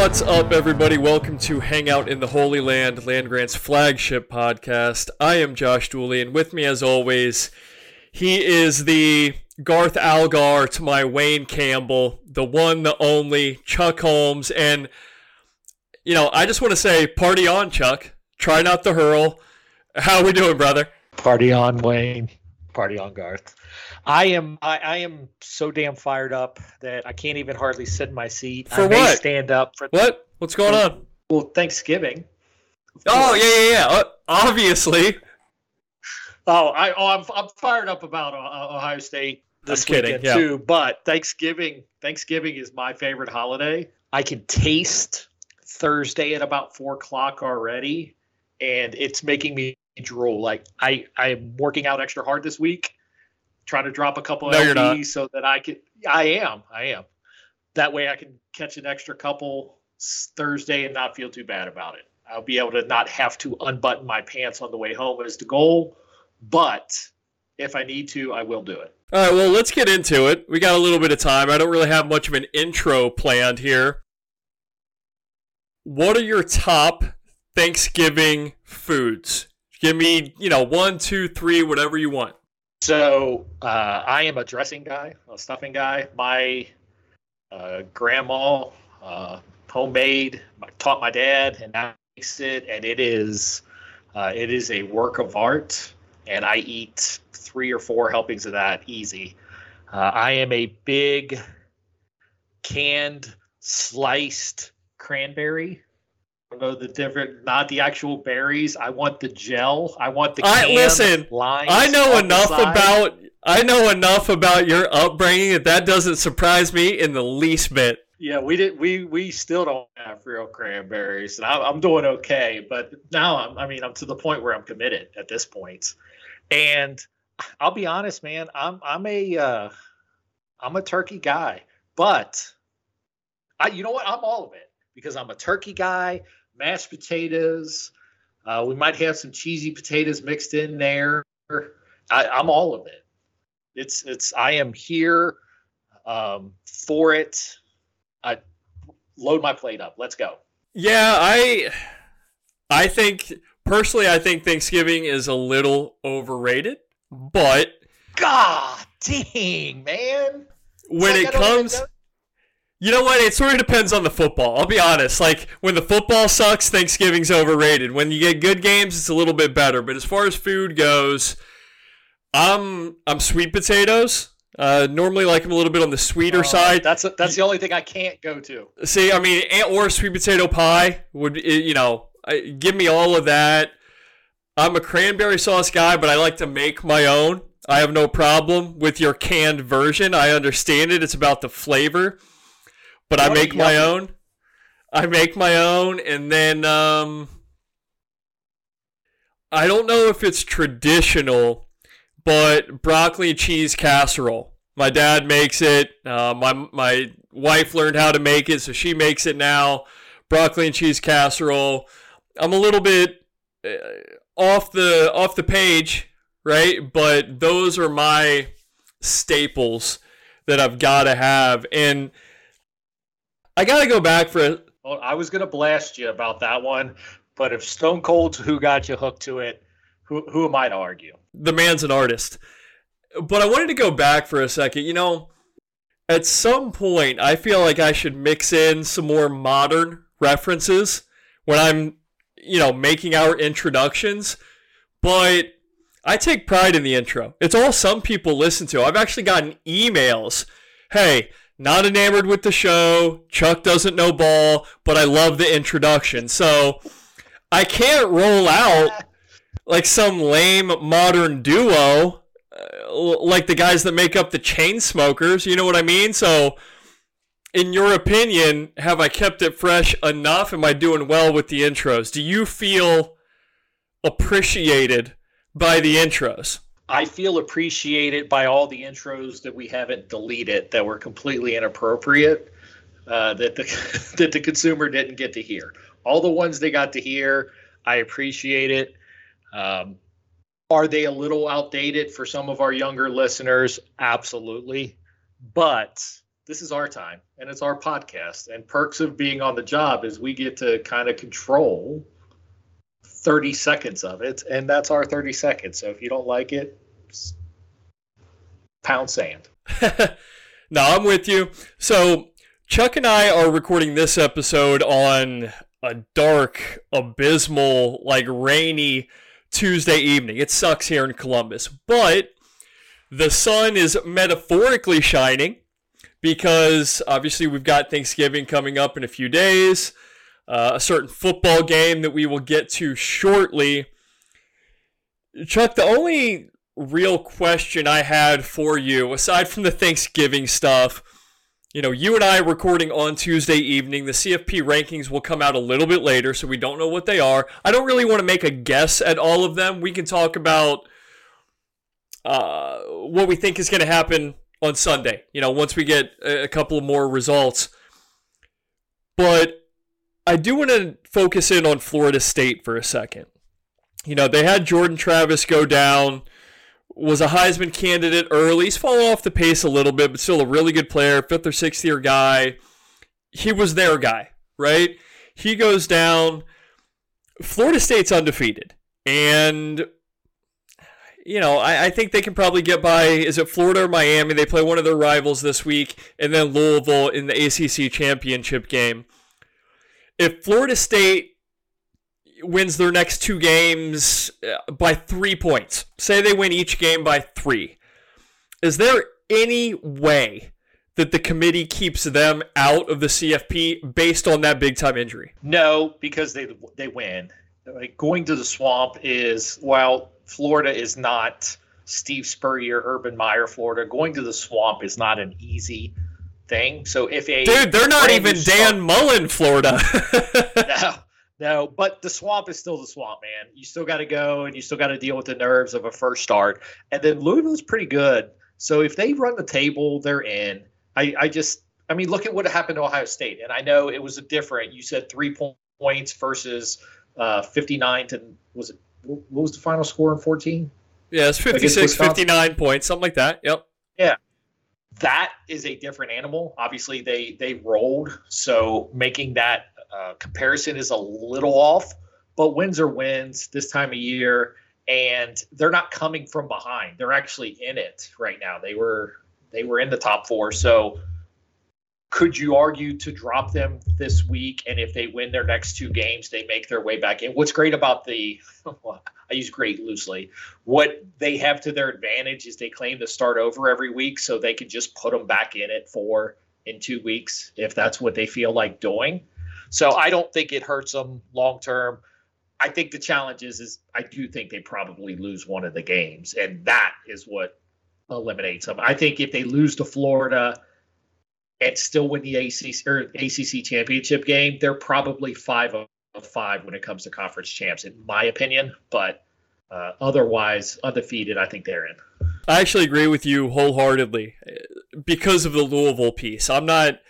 What's up, everybody? Welcome to Hangout in the Holy Land, Land Grant's flagship podcast. I am Josh Dooley, and with me, as always, he is the Garth Algar to my Wayne Campbell, the one, the only, Chuck Holmes. And, you know, I just want to say, party on, Chuck. Try not to hurl. How are we doing, brother? Party on, Wayne. Party on, Garth. I am I, I, am so damn fired up that I can't even hardly sit in my seat. For I what? stand up for what? What's going on? Well, Thanksgiving. Oh yeah, yeah, yeah. Uh, obviously. Oh, I oh I'm I'm fired up about uh, Ohio State this I'm weekend kidding, yeah. too. But Thanksgiving Thanksgiving is my favorite holiday. I can taste Thursday at about four o'clock already, and it's making me drool. Like I I'm working out extra hard this week trying to drop a couple No. LBs so that I can. I am. I am. That way, I can catch an extra couple Thursday and not feel too bad about it. I'll be able to not have to unbutton my pants on the way home is the goal. But if I need to, I will do it. All right, well, let's get into it. We got a little bit of time. I don't really have much of an intro planned here. What are your top Thanksgiving foods? Give me, you know, one, two, three, whatever you want. So uh, I am a dressing guy, a stuffing guy. My uh, grandma, uh, homemade, taught my dad, and now makes it, and it is, uh, it is a work of art. And I eat three or four helpings of that easy. Uh, I am a big canned, sliced cranberry. Know the different, not the actual berries. I want the gel. I want the. I- listen, I know enough about I know enough about your upbringing that that doesn't surprise me in the least bit. Yeah, we did. We we still don't have real cranberries, and I, I'm doing okay. But now, I'm, I mean, I'm to the point where I'm committed at this point, and I'll be honest, man. I'm I'm a uh, I'm a turkey guy, but I you know what? I'm all of it because I'm a turkey guy. Mashed potatoes. Uh, we might have some cheesy potatoes mixed in there. I, I'm all of it. It's it's. I am here um, for it. I load my plate up. Let's go. Yeah, I I think personally I think Thanksgiving is a little overrated, but God dang, man. when it like I don't even comes You know what? It sort of depends on the football. I'll be honest. Like when the football sucks, Thanksgiving's overrated. When you get good games, it's a little bit better. But as far as food goes, I'm I'm sweet potatoes. Uh, normally like them a little bit on the sweeter Uh, side. That's that's the only thing I can't go to. See, I mean, or sweet potato pie would eh, you know? Give me all of that. I'm a cranberry sauce guy, but I like to make my own. I have no problem with your canned version. I understand it. It's about the flavor, but I What a make my own. I make my own, and then um, I don't know if it's traditional, but broccoli cheese casserole. My dad makes it. Uh, my my wife learned how to make it, so she makes it now. Broccoli and cheese casserole. I'm a little bit uh, off the off the page, right? But those are my staples that I've got to have, and I got to go back for it. Well, I was gonna blast you about that one, but if Stone Cold's who got you hooked to it, who who am I to argue? the man's an artist. But I wanted to go back for a second. You know, at some point, I feel like I should mix in some more modern references when I'm, you know, making our introductions. But I take pride in the intro. It's all some people listen to. I've actually gotten emails. Hey, not enamored with the show. Chuck doesn't know ball, but I love the introduction. So I can't roll out like some lame modern duo, uh, like the guys that make up the Chainsmokers. You know what I mean? So, in your opinion, have I kept it fresh enough? Am I doing well with the intros? Do you feel appreciated by the intros? I feel appreciated by all the intros that we haven't deleted that were completely inappropriate uh, that the that the consumer didn't get to hear. All the ones they got to hear, I appreciate it. Um, are they a little outdated for some of our younger listeners? Absolutely, but this is our time and it's our podcast. And perks of being on the job is we get to kind of control 30 seconds of it, and that's our 30 seconds. So if you don't like it, pound sand. no, I'm with you. So Chuck and I are recording this episode on a dark, abysmal, like rainy Tuesday evening. It sucks here in Columbus, but the sun is metaphorically shining because obviously we've got Thanksgiving coming up in a few days, uh, a certain football game that we will get to shortly. Chuck, the only real question I had for you, aside from the Thanksgiving stuff, you know, you and I recording on Tuesday evening. The CFP rankings will come out a little bit later, so we don't know what they are. I don't really want to make a guess at all of them. We can talk about uh, what we think is going to happen on Sunday, you know, once we get a couple more results. But I do want to focus in on Florida State for a second. You know, they had Jordan Travis go down was a Heisman candidate early. He's fallen off the pace a little bit, but still a really good player, fifth or sixth year guy. He was their guy, right? He goes down. Florida State's undefeated. And, you know, I, I, think they can probably get by. Is it Florida or Miami? They play one of their rivals this week, and then Louisville in the ACC championship game. If Florida State wins their next two games uh, by three points. Say they win each game by three. Is there any way that the committee keeps them out of the CFP based on that big time injury? No, because they they win. Like going to the swamp is while Florida is not Steve Spurrier, Urban Meyer, Florida. Going to the swamp is not an easy thing. So if a dude, they're not even Dan Mullen, Florida. no, no, but the swamp is still the swamp, man. You still got to go and you still got to deal with the nerves of a first start. And then Louisville's pretty good. So if they run the table, they're in. I, I just, I mean, look at what happened to Ohio State. And I know it was a different, you said three points versus uh, 59 to, was it, what was the final score in 14? Yeah, it's 56, 59 points, something like that. Yep. Yeah that is a different animal. Obviously, they they rolled, so making that uh, comparison is a little off, but wins are wins this time of year, and they're not coming from behind. They're actually in it right now. They were they were in the top four, so could you argue to drop them this week and if they win their next two games they make their way back in what's great about the i use great loosely what they have to their advantage is they claim to start over every week so they can just put them back in it for in two weeks if that's what they feel like doing so I don't think it hurts them long term. I think the challenge is, is I do think they probably lose one of the games, and that is what eliminates them. I think if they lose to Florida and still win the ACC or ACC championship game, they're probably five of five when it comes to conference champs, in my opinion. But uh, otherwise, undefeated, I think they're in. I actually agree with you wholeheartedly because of the Louisville piece. I'm not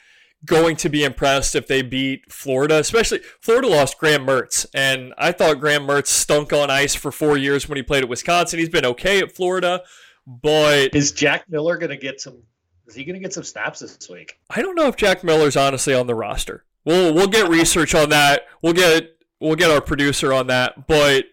going to be impressed if they beat Florida, especially Florida lost Graham Mertz. And I thought Graham Mertz stunk on ice for four years when he played at Wisconsin. He's been okay at Florida, but is Jack Miller going to get some? Is he going to get some snaps this week? I don't know if Jack Miller's honestly on the roster. We'll we'll get research on that. We'll get we'll get our producer on that. But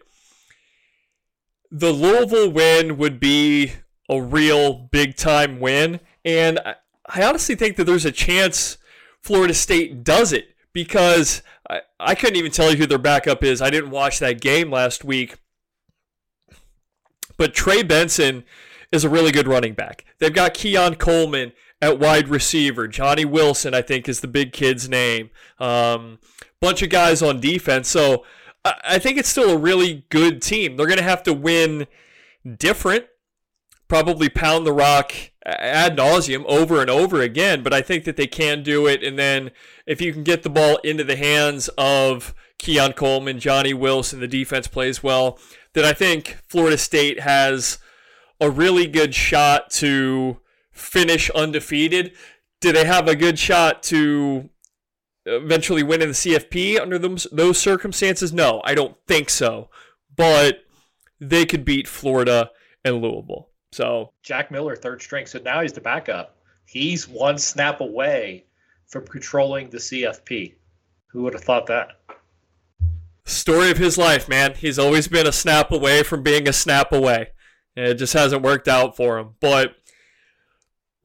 the Louisville win would be a real big time win, and I, honestly think that there's a chance Florida State does it because I, I couldn't even tell you who their backup is. I didn't watch that game last week. But Trey Benson is a really good running back. They've got Keon Coleman at wide receiver. Johnny Wilson, I think, is the big kid's name. Um, bunch of guys on defense. So I, I think it's still a really good team. They're going to have to win different probably pound the rock ad nauseum over and over again, but I think that they can do it. And then if you can get the ball into the hands of Keon Coleman, Johnny Wilson, the defense plays well, then I think Florida State has a really good shot to finish undefeated. Do they have a good shot to eventually win in the CFP under those, those circumstances? No, I don't think so. But they could beat Florida and Louisville. So Jack Miller, third string. So now he's the backup He's one snap away from controlling the CFP. Who would have thought that? Story of his life, man. He's always been a snap away from being a snap away. It just hasn't worked out for him. But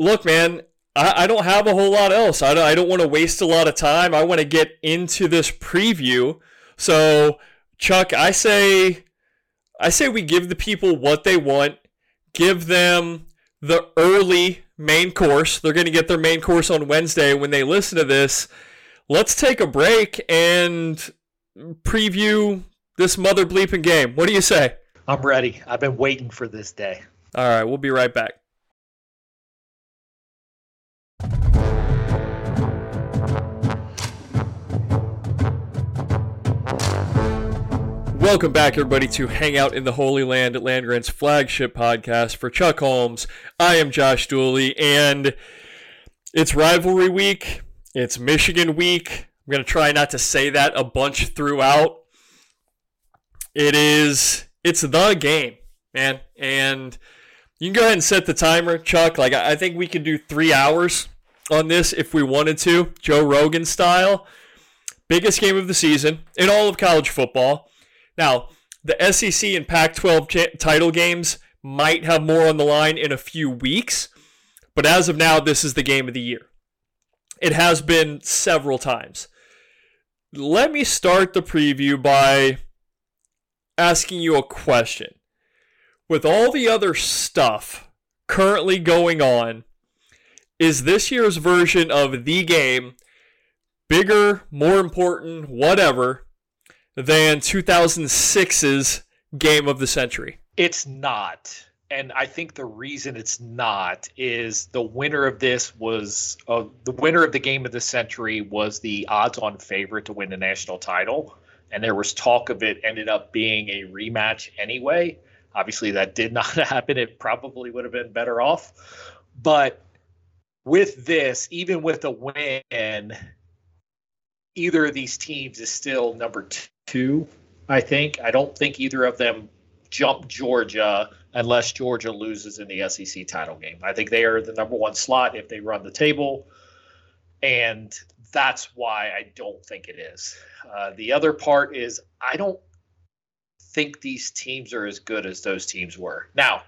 look, man, I, I don't have a whole lot else. I don't, I don't want to waste a lot of time. I want to get into this preview. So, Chuck, I say, I say we give the people what they want. Give them the early main course. They're going to get their main course on Wednesday when they listen to this. Let's take a break and preview this mother bleeping game. What do you say? I'm ready. I've been waiting for this day. All right, we'll be right back. Welcome back, everybody, to Hang Out in the Holy Land, Landgrant's flagship podcast for Chuck Holmes. I am Josh Dooley, and it's rivalry week. It's Michigan week. I'm going to try not to say that a bunch throughout. It is, it's the game, man. And you can go ahead and set the timer, Chuck. Like, I think we could do three hours on this if we wanted to, Joe Rogan style. Biggest game of the season in all of college football. Now, the SEC and Pac 12 title games might have more on the line in a few weeks, but as of now, this is the game of the year. It has been several times. Let me start the preview by asking you a question. With all the other stuff currently going on, is this year's version of the game bigger, more important, whatever, than 2006's game of the century. It's not. And I think the reason it's not is the winner of this was uh, the winner of the game of the century was the odds on favorite to win the national title. And there was talk of it ended up being a rematch anyway. Obviously, that did not happen. It probably would have been better off. But with this, even with a win, either of these teams is still number two, I think. I don't think either of them jump Georgia unless Georgia loses in the SEC title game. I think they are the number one slot if they run the table. And that's why I don't think it is. Uh, the other part is I don't think these teams are as good as those teams were. Now,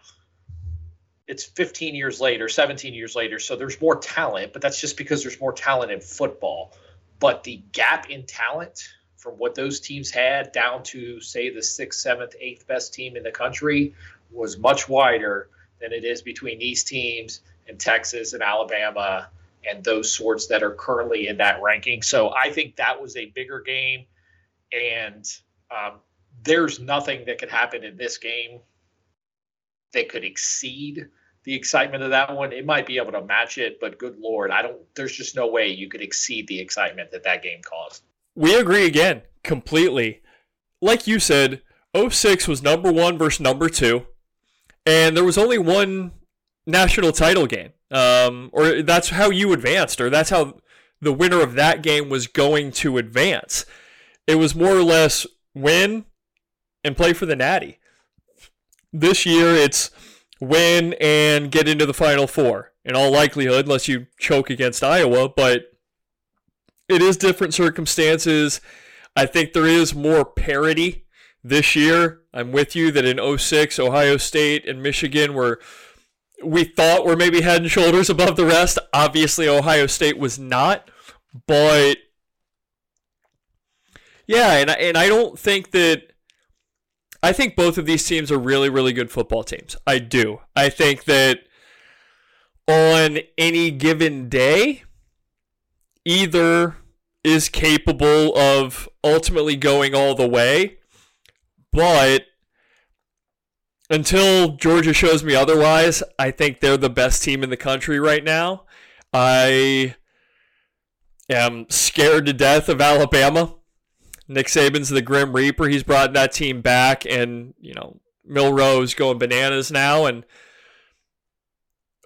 it's 15 years later, 17 years later, so there's more talent, but that's just because there's more talent in football. But the gap in talent from what those teams had down to say the sixth, seventh, eighth best team in the country was much wider than it is between these teams and Texas and Alabama and those sorts that are currently in that ranking. So I think that was a bigger game, and um, there's nothing that could happen in this game that could exceed the excitement of that one. It might be able to match it, but good lord, I don't. There's just no way you could exceed the excitement that that game caused. We agree again completely. Like you said, 06 was number one versus number two, and there was only one national title game. Um, or that's how you advanced, or that's how the winner of that game was going to advance. It was more or less win and play for the Natty. This year, it's win and get into the Final Four in all likelihood, unless you choke against Iowa. But it is different circumstances. I think there is more parity this year. I'm with you that in 06, Ohio State and Michigan were we thought were maybe head and shoulders above the rest. Obviously, Ohio State was not, but yeah, and and I don't think that. I think both of these teams are really, really good football teams. I do. I think that on any given day, either is capable of ultimately going all the way, but until Georgia shows me otherwise, I think they're the best team in the country right now. I am scared to death of Alabama. Nick Saban's the Grim Reaper. He's brought that team back, and you know Milroe's going bananas now, and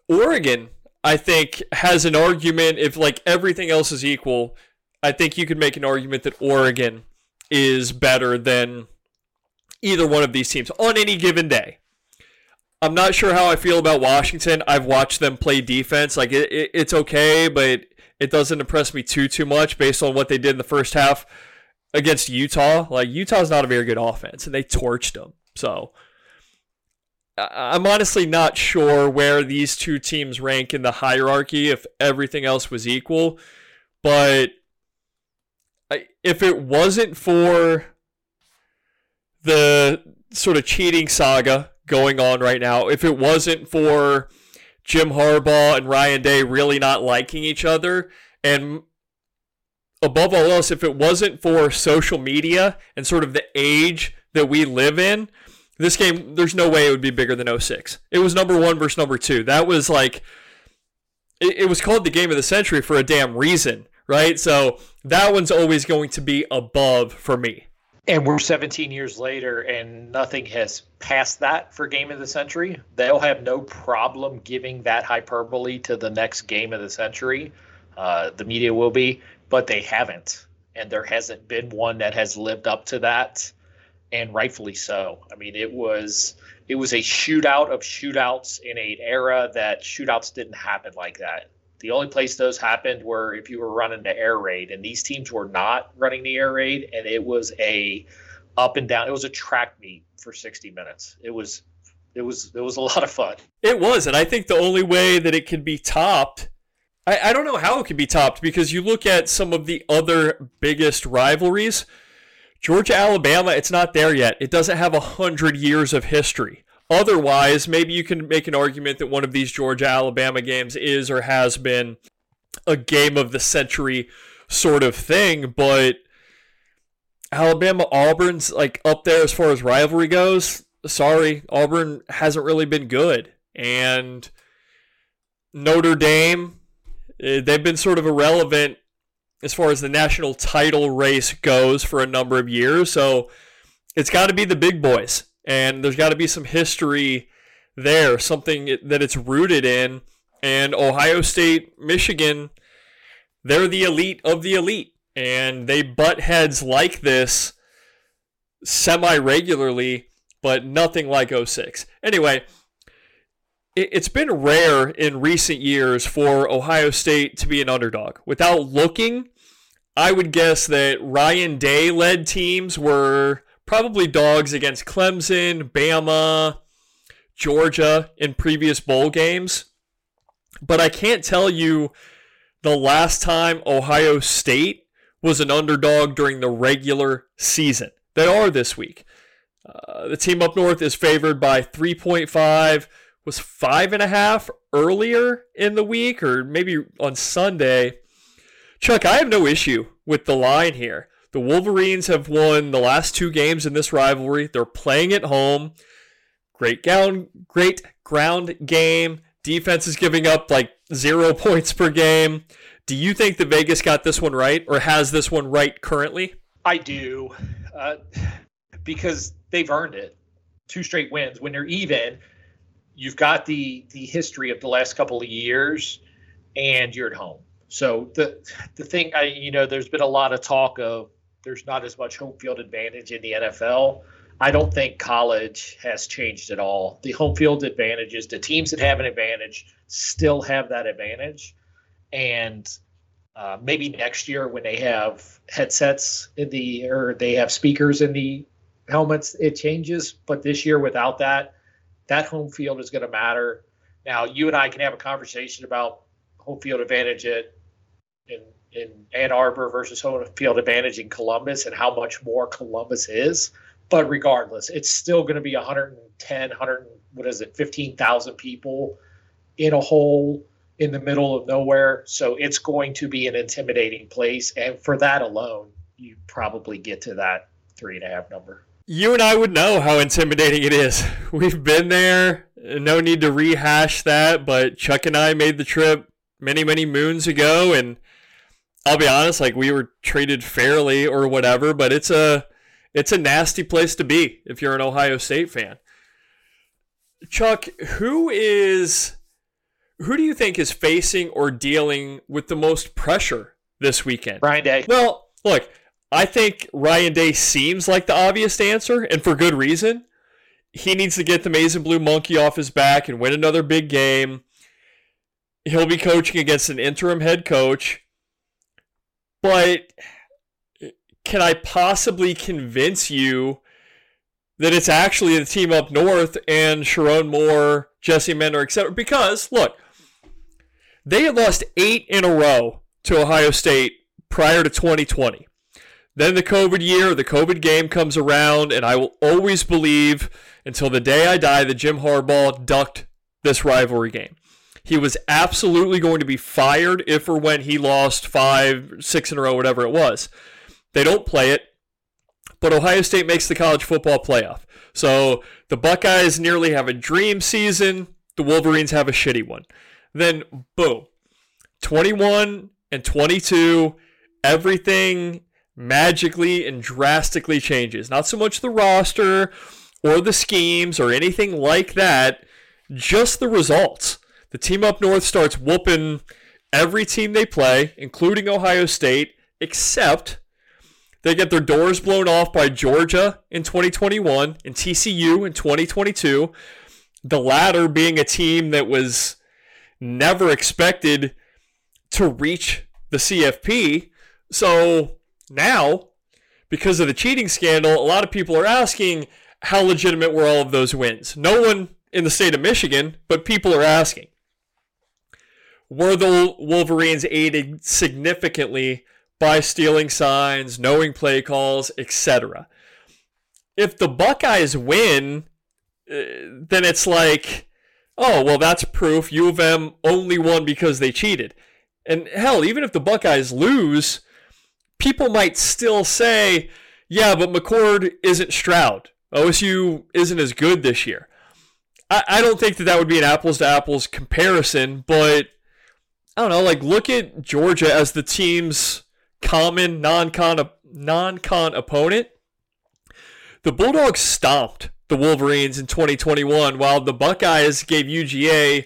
Oregon I think has an argument if like everything else is equal. I think you could make an argument that Oregon is better than either one of these teams on any given day. I'm not sure how I feel about Washington. I've watched them play defense. Like it, it, it's okay, but it doesn't impress me too too much based on what they did in the first half against Utah. Like Utah's not a very good offense, and they torched them. So I'm honestly not sure where these two teams rank in the hierarchy if everything else was equal. But if it wasn't for the sort of cheating saga going on right now, if it wasn't for Jim Harbaugh and Ryan Day really not liking each other, and above all else, if it wasn't for social media and sort of the age that we live in, this game, there's no way it would be bigger than 06. It was number one versus number two. That was like, it, it was called the game of the century for a damn reason, right? So that one's always going to be above for me. And we're 17 years later, and nothing has passed that for game of the century. They'll have no problem giving that hyperbole to the next game of the century. Uh, the media will be, but they haven't, and there hasn't been one that has lived up to that, and rightfully so. I mean, it was it was a shootout of shootouts in an era that shootouts didn't happen like that. The only place those happened were if you were running the air raid, and these teams were not running the air raid, and it was a up and down. It was a track meet for 60 minutes. It was it was it was a lot of fun. It was, and I think the only way that it could be topped, I, I don't know how it could be topped because you look at some of the other biggest rivalries. Georgia Alabama, it's not there yet. It doesn't have a hundred years of history. Otherwise, maybe you can make an argument that one of these Georgia Alabama games is or has been a game of the century sort of thing, but Alabama Auburn's like up there as far as rivalry goes. Sorry, Auburn hasn't really been good. And Notre Dame, eh, they've been sort of irrelevant as far as the national title race goes for a number of years. So it's got to be the big boys and there's got to be some history there, something that it's rooted in. And Ohio State, Michigan, they're the elite of the elite, and they butt heads like this semi regularly, but nothing like 06. Anyway, it's been rare in recent years for Ohio State to be an underdog. Without looking, I would guess that Ryan Day led teams were probably dogs against Clemson, Bama, Georgia in previous bowl games. But I can't tell you the last time Ohio State was an underdog during the regular season. They are this week. Uh, the team up north is favored by 3.5, was 5.5 earlier in the week, or maybe on Sunday. Chuck, I have no issue with the line here. The Wolverines have won the last two games in this rivalry. They're playing at home. Great ground, great ground game. Defense is giving up like zero points per game. Do you think the Vegas got this one right, or has this one right currently? I do, uh, because they've earned it. Two straight wins. When they're even, you've got the the history of the last couple of years, and you're at home. So the the thing, I you know, there's been a lot of talk of there's not as much home field advantage in the NFL. I don't think college has changed at all. The home field advantages, the teams that have an advantage still have that advantage. And uh, maybe next year when they have headsets in the or they have speakers in the helmets, it changes. But this year without that, that home field is going to matter. Now you and I can have a conversation about home field advantage at in in Ann Arbor versus home field advantage in Columbus and how much more Columbus is. But regardless, it's still going to be 110, 100, what is it, 15,000 people in a hole in the middle of nowhere. So it's going to be an intimidating place. And for that alone, you probably get to that three and a half number. You and I would know how intimidating it is. We've been there. No need to rehash that. But Chuck and I made the trip many, many moons ago. And I'll be honest, like we were treated fairly or whatever, but it's a it's a nasty place to be if you're an Ohio State fan. Chuck, who is who do you think is facing or dealing with the most pressure this weekend? Ryan Day. Well, look, I think Ryan Day seems like the obvious answer, and for good reason. he needs to get the and blue monkey off his back and win another big game. He'll be coaching against an interim head coach. But can I possibly convince you that it's actually the team up north and Sherrone Moore, Jesse Minter, etc.? Because, look, they had lost eight in a row to Ohio State prior to 2020. Then the COVID year, the COVID game comes around, and I will always believe until the day I die that Jim Harbaugh ducked this rivalry game. He was absolutely going to be fired if or when he lost five, six in a row, whatever it was. They don't play it, but Ohio State makes the college football playoff. So the Buckeyes nearly have a dream season. The Wolverines have a shitty one. Then, boom, 21 and 22, everything magically and drastically changes. Not so much the roster or the schemes or anything like that, just the results. The team up north starts whooping every team they play, including Ohio State, except they get their doors blown off by Georgia in 2021 and TCU in 2022. The latter being a team that was never expected to reach the CFP. So now, because of the cheating scandal, a lot of people are asking how legitimate were all of those wins. No one in the state of Michigan, but people are asking. Were the Wolverines aided significantly by stealing signs, knowing play calls, etc. If the Buckeyes win, uh, then it's like, oh, well, that's proof U of M only won because they cheated. And hell, even if the Buckeyes lose, people might still say, yeah, but McCord isn't Stroud. OSU isn't as good this year. I, I don't think that that would be an apples to apples comparison, but I don't know. Like, look at Georgia as the team's common non-con non-con opponent. The Bulldogs stomped the Wolverines in 2021, while the Buckeyes gave UGA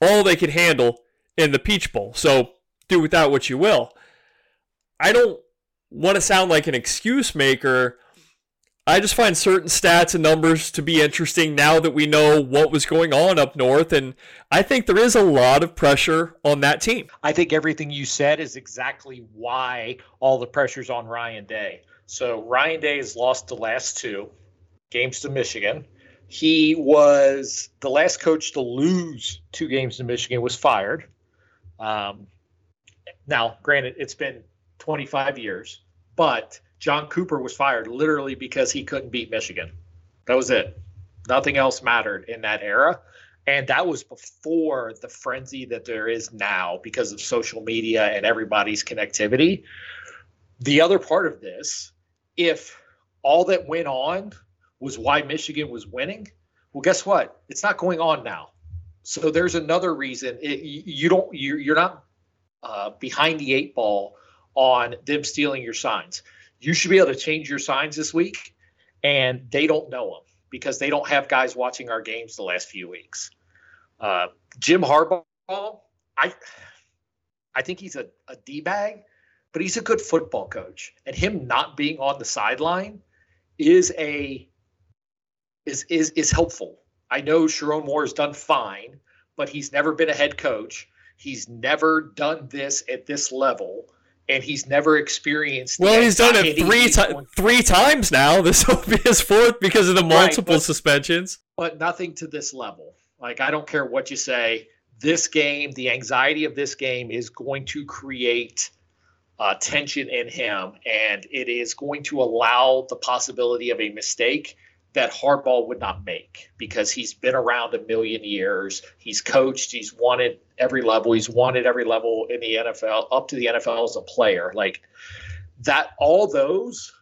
all they could handle in the Peach Bowl. So do with that what you will. I don't want to sound like an excuse maker. I just find certain stats and numbers to be interesting now that we know what was going on up north. And I think there is a lot of pressure on that team. I think everything you said is exactly why all the pressure's on Ryan Day. So Ryan Day has lost the last two games to Michigan. He was the last coach to lose two games to Michigan was fired. Um, now, granted, it's been 25 years, but John Cooper was fired literally because he couldn't beat Michigan. That was it. Nothing else mattered in that era. And that was before the frenzy that there is now because of social media and everybody's connectivity. The other part of this, if all that went on was why Michigan was winning, well, guess what? It's not going on now. So there's another reason it, you don't you, you're not uh, behind the eight ball on them stealing your signs you should be able to change your signs this week, and they don't know them because they don't have guys watching our games the last few weeks. Uh, Jim Harbaugh, I, I think he's a, a d bag, but he's a good football coach, and him not being on the sideline is a is is is helpful. I know Sherrone Moore has done fine, but he's never been a head coach. He's never done this at this level and he's never experienced. Well, he's done it three times. Three times now. This will be his fourth because of the multiple right, but, suspensions. But nothing to this level. Like I don't care what you say. This game, the anxiety of this game, is going to create uh, tension in him, and it is going to allow the possibility of a mistake that Harbaugh would not make because he's been around a million years. He's coached, he's won at every level, he's won at every level in the NFL, up to the NFL as a player. Like that, all those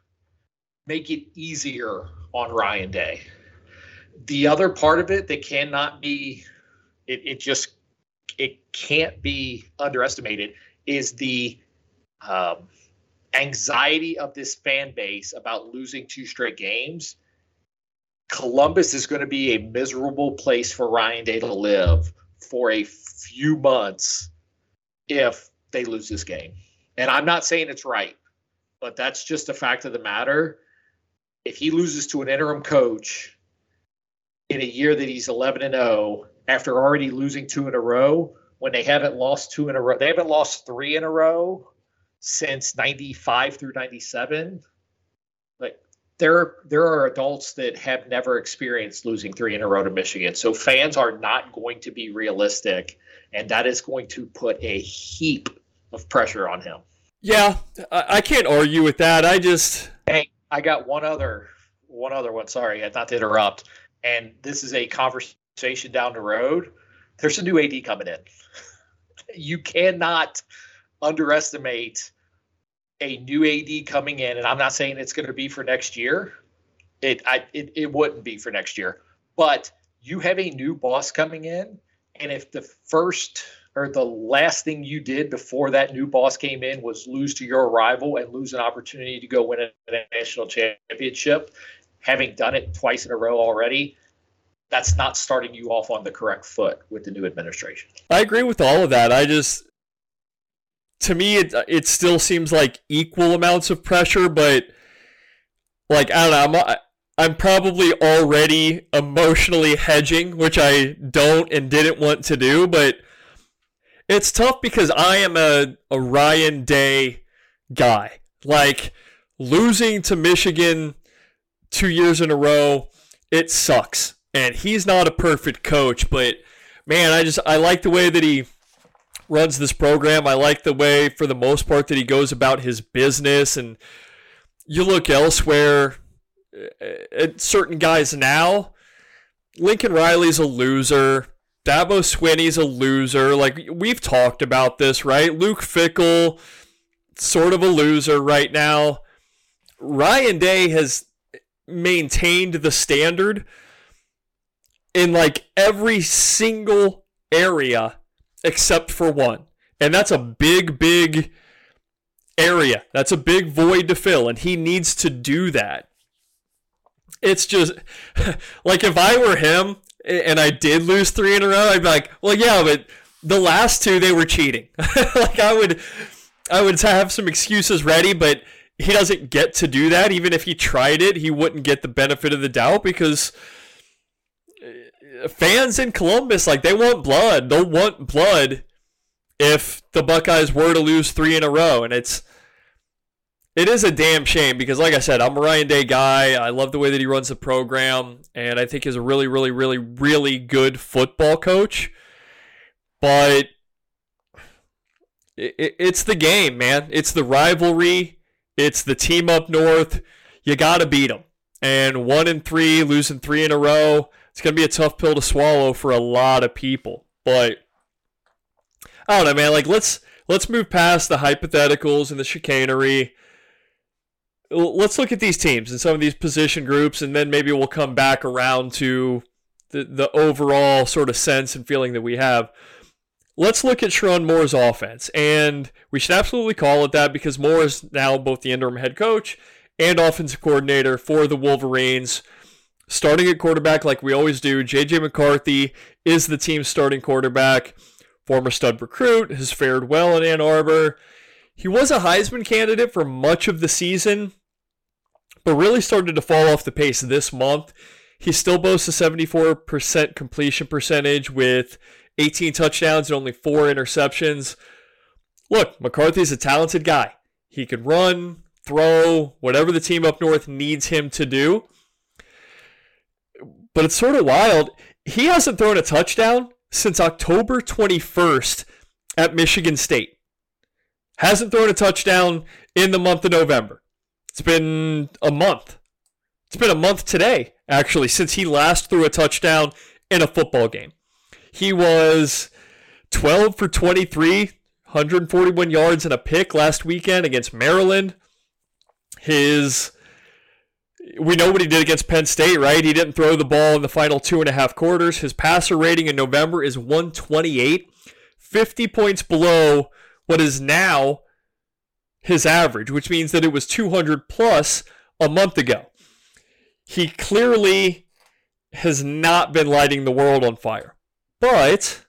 make it easier on Ryan Day. The other part of it that cannot be, it, it just, it can't be underestimated is the um, anxiety of this fan base about losing two straight games Columbus is going to be a miserable place for Ryan Day to live for a few months if they lose this game. And I'm not saying it's right, but that's just a fact of the matter. If he loses to an interim coach, in a year that he's 11 and 0 after already losing two in a row when they haven't lost two in a row. They haven't lost three in a row since 95 through 97. Like there there are adults that have never experienced losing three in a row to Michigan. So fans are not going to be realistic and that is going to put a heap of pressure on him. Yeah, I can't argue with that. I just Hey, I got one other one other one. Sorry, I'm not to interrupt. And this is a conversation down the road. There's a new AD coming in. you cannot underestimate a new AD coming in, and I'm not saying it's going to be for next year. It I it, it wouldn't be for next year, but you have a new boss coming in, and if the first or the last thing you did before that new boss came in was lose to your rival and lose an opportunity to go win a national championship, having done it twice in a row already, that's not starting you off on the correct foot with the new administration. I agree with all of that. I just to me it it still seems like equal amounts of pressure, but like I don't know, I'm I'm probably already emotionally hedging, which I don't and didn't want to do, but it's tough because I am a, a Ryan Day guy. Like losing to Michigan two years in a row, it sucks. And he's not a perfect coach, but man, I just I like the way that he runs this program. I like the way, for the most part, that he goes about his business. And you look elsewhere uh, at certain guys now. Lincoln Riley's a loser. Dabo Swinney's a loser. Like we've talked about this, right? Luke Fickell, sort of a loser right now. Ryan Day has maintained the standard in like every single area except for one. And that's a big, big area. That's a big void to fill. And he needs to do that. It's just like if I were him and I did lose three in a row, I'd be like, well, yeah, but the last two they were cheating. like I would, I would have some excuses ready, but he doesn't get to do that. Even if he tried it, he wouldn't get the benefit of the doubt because fans in Columbus, like they want blood. They'll want blood if the Buckeyes were to lose three in a row, and it's it is a damn shame because, like I said, I'm a Ryan Day guy. I love the way that he runs the program, and I think he's a really, really, really, really good football coach. But it, it's the game, man. It's the rivalry. It's the team up north. You got to beat them. And one and three, losing three in a row it's going to be a tough pill to swallow for a lot of people. But I don't know, man. Like let's let's move past the hypotheticals and the chicanery. Let's look at these teams and some of these position groups, and then maybe we'll come back around to the the overall sort of sense and feeling that we have. Let's look at Sherrone Moore's offense, and we should absolutely call it that because Moore is now both the interim head coach and offensive coordinator for the Wolverines starting at quarterback like we always do. JJ McCarthy is the team's starting quarterback. Former stud recruit, has fared well in Ann Arbor. He was a Heisman candidate for much of the season, but really started to fall off the pace this month. He still boasts a 74% completion percentage with 18 touchdowns and only four interceptions. Look, McCarthy's a talented guy. He can run, throw, whatever the team up north needs him to do but it's sort of wild. He hasn't thrown a touchdown since October 21st at Michigan State. Hasn't thrown a touchdown in the month of November. It's been a month. It's been a month today, actually, since he last threw a touchdown in a football game. He was 12 for 23, 141 yards and a pick last weekend against Maryland. His we know what he did against Penn State, right? He didn't throw the ball in the final two and a half quarters. His passer rating in November is 128, 50 points below what is now his average, which means that it was 200 plus a month ago. He clearly has not been lighting the world on fire. But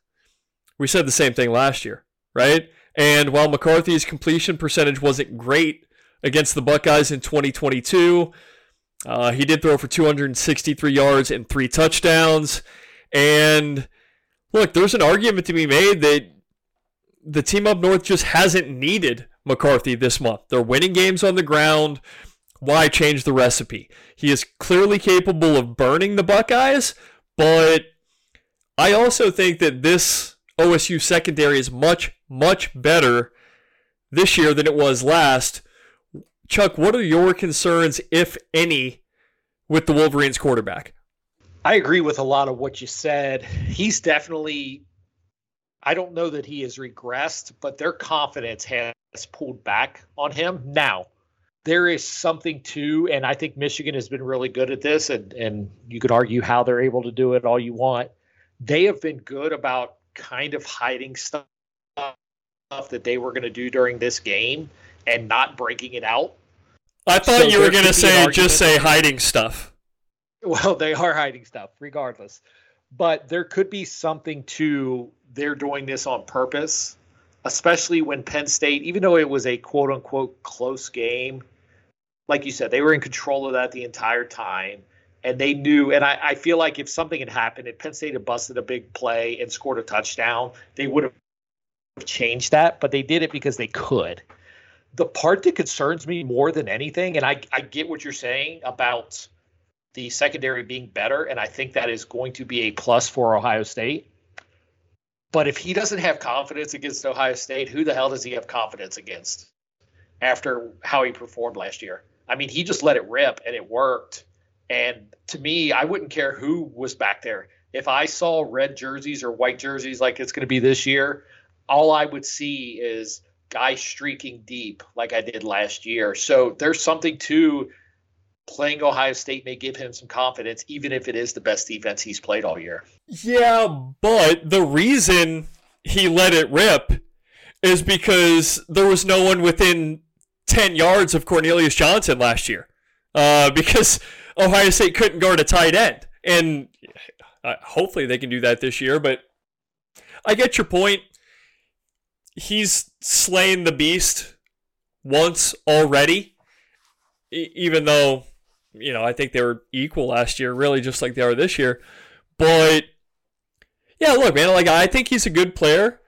we said the same thing last year, right? And while McCarthy's completion percentage wasn't great against the Buckeyes in 2022, Uh, he did throw for 263 yards and three touchdowns. And look, there's an argument to be made that the team up north just hasn't needed McCarthy this month. They're winning games on the ground. Why change the recipe? He is clearly capable of burning the Buckeyes, but I also think that this OSU secondary is much, much better this year than it was last. Chuck, what are your concerns, if any, with the Wolverines quarterback? I agree with a lot of what you said. He's definitely, I don't know that he has regressed, but their confidence has pulled back on him. Now, there is something to, and I think Michigan has been really good at this, and, and you could argue how they're able to do it all you want. They have been good about kind of hiding stuff that they were going to do during this game and not breaking it out. I thought so you were going to say just say hiding stuff. Well, they are hiding stuff, regardless. But there could be something to they're doing this on purpose, especially when Penn State, even though it was a quote unquote close game, like you said, they were in control of that the entire time. And they knew, and I, I feel like if something had happened, if Penn State had busted a big play and scored a touchdown, they would have changed that, but they did it because they could. The part that concerns me more than anything, and I, I get what you're saying about the secondary being better, and I think that is going to be a plus for Ohio State. But if he doesn't have confidence against Ohio State, who the hell does he have confidence against after how he performed last year? I mean, he just let it rip and it worked. And to me, I wouldn't care who was back there. If I saw red jerseys or white jerseys like it's going to be this year, all I would see is guys streaking deep like I did last year. So there's something to playing Ohio State may give him some confidence, even if it is the best defense he's played all year. Yeah, but the reason he let it rip is because there was no one within 10 yards of Cornelius Johnson last year. Uh, because Ohio State couldn't guard a tight end. And uh, hopefully they can do that this year. But I get your point. He's slain the beast once already, even though you know, I think they were equal last year, really just like they are this year. But yeah, look, man, like I think he's a good player.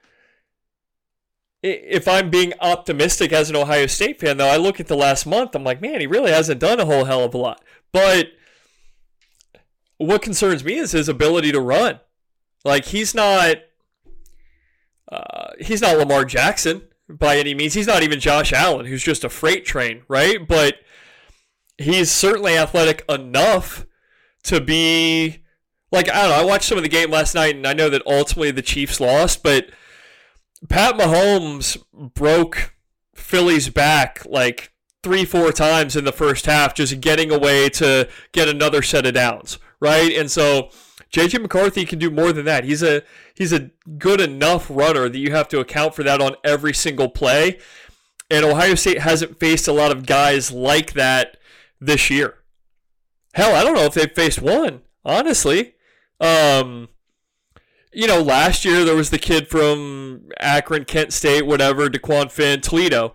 If I'm being optimistic as an Ohio State fan, though, I look at the last month, I'm like, man, he really hasn't done a whole hell of a lot. But what concerns me is his ability to run. Like he's not, uh, he's not Lamar Jackson by any means. He's not even Josh Allen, who's just a freight train, right? But he's certainly athletic enough to be like I don't know. I watched some of the game last night, and I know that ultimately the Chiefs lost, but Pat Mahomes broke Philly's back like three, four times in the first half, just getting away to get another set of downs, right? And so JJ McCarthy can do more than that. He's a he's a good enough runner that you have to account for that on every single play. And Ohio State hasn't faced a lot of guys like that this year. Hell, I don't know if they've faced one, honestly. Um, you know, last year there was the kid from Akron, Kent State, whatever, Dequan Finn, Toledo,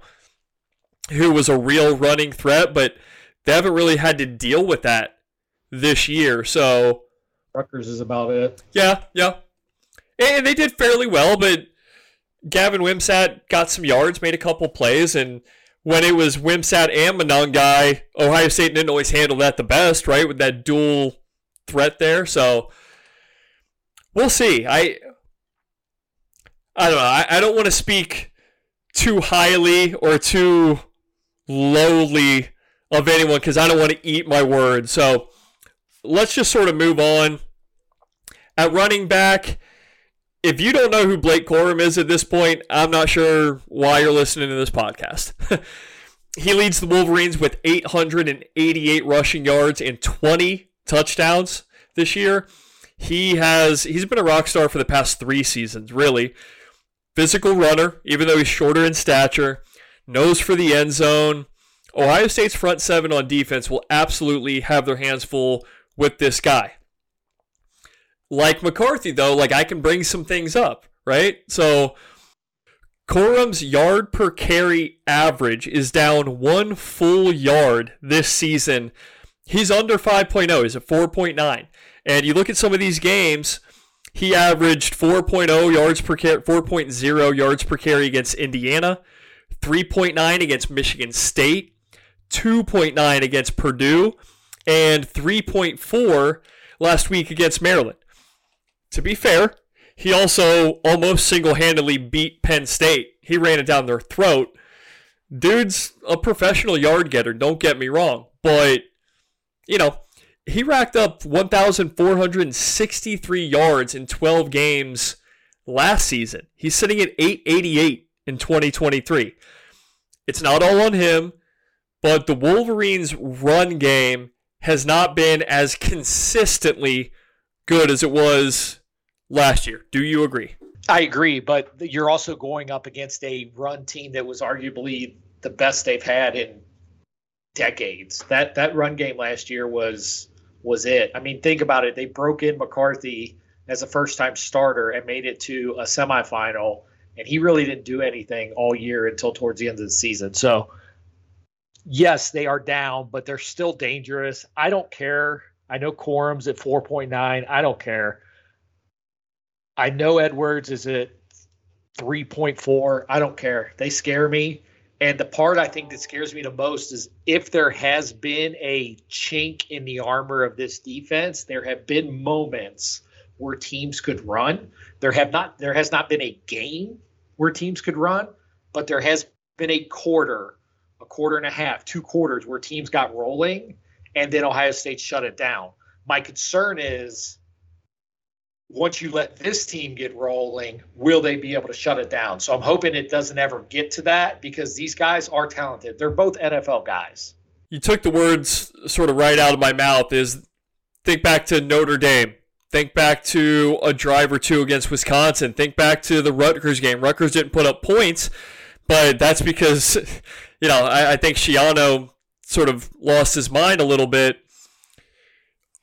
who was a real running threat, but they haven't really had to deal with that this year. So Rutgers is about it. Yeah, yeah. And they did fairly well, but Gavin Wimsatt got some yards, made a couple plays, and when it was Wimsatt and Monangai, Ohio State didn't always handle that the best, right? With that dual threat there. So we'll see. I I don't know. I, I don't want to speak too highly or too lowly of anyone because I don't want to eat my words. So let's just sort of move on. At running back, if you don't know who Blake Corum is at this point, I'm not sure why you're listening to this podcast. he leads the Wolverines with 888 rushing yards and 20 touchdowns this year. He has he's been a rock star for the past 3 seasons, really. Physical runner, even though he's shorter in stature, nose for the end zone. Ohio State's front seven on defense will absolutely have their hands full with this guy like McCarthy, though, like I can bring some things up, right? So Corum's yard per carry average is down one full yard this season He's under 5.0. He's at 4.9. And you look at some of these games, he averaged 4.0 yards per carry, 4.0 yards per carry against Indiana, 3.9 against Michigan State, 2.9 against Purdue, and 3.4 last week against Maryland. To be fair, he also almost single handedly beat Penn State. He ran it down their throat. Dude's a professional yard getter, don't get me wrong. But, you know, he racked up 1,463 yards in 12 games last season. He's sitting at 888 in 2023. It's not all on him, but the Wolverines' run game has not been as consistently good as it was last year. Do you agree? I agree, but you're also going up against a run team that was arguably the best they've had in decades. That that run game last year was was it. I mean, think about it. They broke in McCarthy as a first time starter and made it to a semifinal, and he really didn't do anything all year until towards the end of the season. So, yes, they are down, but they're still dangerous. I don't care. I know Corum's at 4.9. I don't care. I know Edwards is at 3.4. I don't care. They scare me. And the part I think that scares me the most is if there has been a chink in the armor of this defense, there have been moments where teams could run. There have not there has not been a game where teams could run, but there has been a quarter, a quarter and a half, two quarters where teams got rolling and then Ohio State shut it down. My concern is once you let this team get rolling, will they be able to shut it down? So I'm hoping it doesn't ever get to that because these guys are talented. They're both NFL guys. You took the words sort of right out of my mouth is think back to Notre Dame. Think back to a drive or two against Wisconsin. Think back to the Rutgers game. Rutgers didn't put up points, but that's because, you know, I, I think Schiano sort of lost his mind a little bit.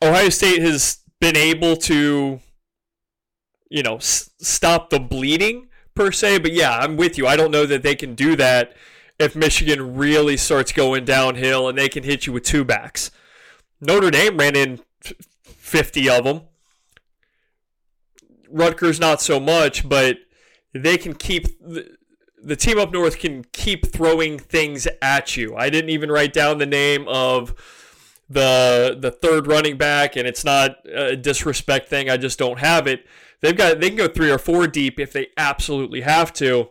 Ohio State has been able to you know, s- stop the bleeding per se. But yeah, I'm with you. I don't know that they can do that if Michigan really starts going downhill and they can hit you with two backs. Notre Dame ran in 50 of them. Rutgers not so much, but they can keep the, team up north can keep throwing things at you. I didn't even write down the name of the the third running back, and it's not a disrespect thing. I just don't have it. They've got they can go three or four deep if they absolutely have to.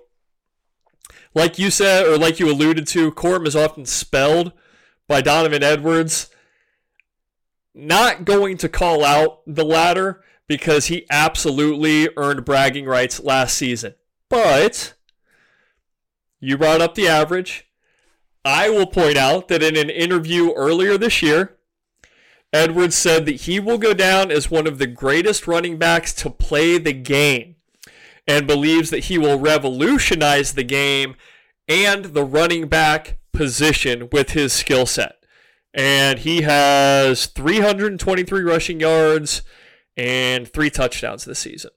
Like you said, or like you alluded to, Corum is often spelled by Donovan Edwards. Not going to call out the latter because he absolutely earned bragging rights last season. But you brought up the average. I will point out that in an interview earlier this year, Edwards said that he will go down as one of the greatest running backs to play the game and believes that he will revolutionize the game and the running back position with his skill set. And he has 323 rushing yards and three touchdowns this season.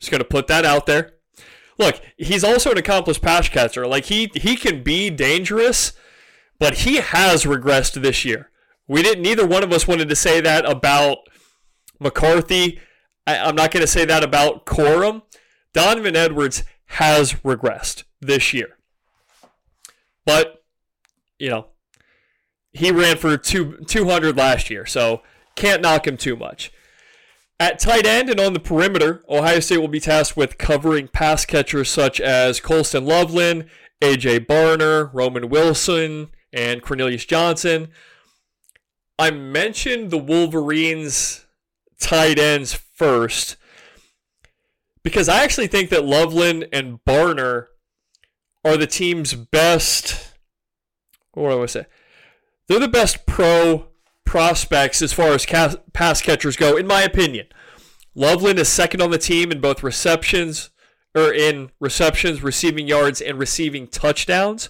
Just going to put that out there. Look, he's also an accomplished pass catcher. Like he he can be dangerous but he has regressed this year. We didn't. Neither one of us wanted to say that about McCarthy. I, am not going to say that about Corum. Donovan Edwards has regressed this year, but you know he ran for two 200 last year, so can't knock him too much. At tight end and on the perimeter, Ohio State will be tasked with covering pass catchers such as Colston Loveland, AJ Barner, Roman Wilson, and Cornelius Johnson. I mentioned the Wolverines tight ends first because I actually think that Loveland and Barner are the team's best. What do I want to say? They're the best pro prospects as far as pass catchers go, in my opinion. Loveland is second on the team in both receptions or in receptions, receiving yards, and receiving touchdowns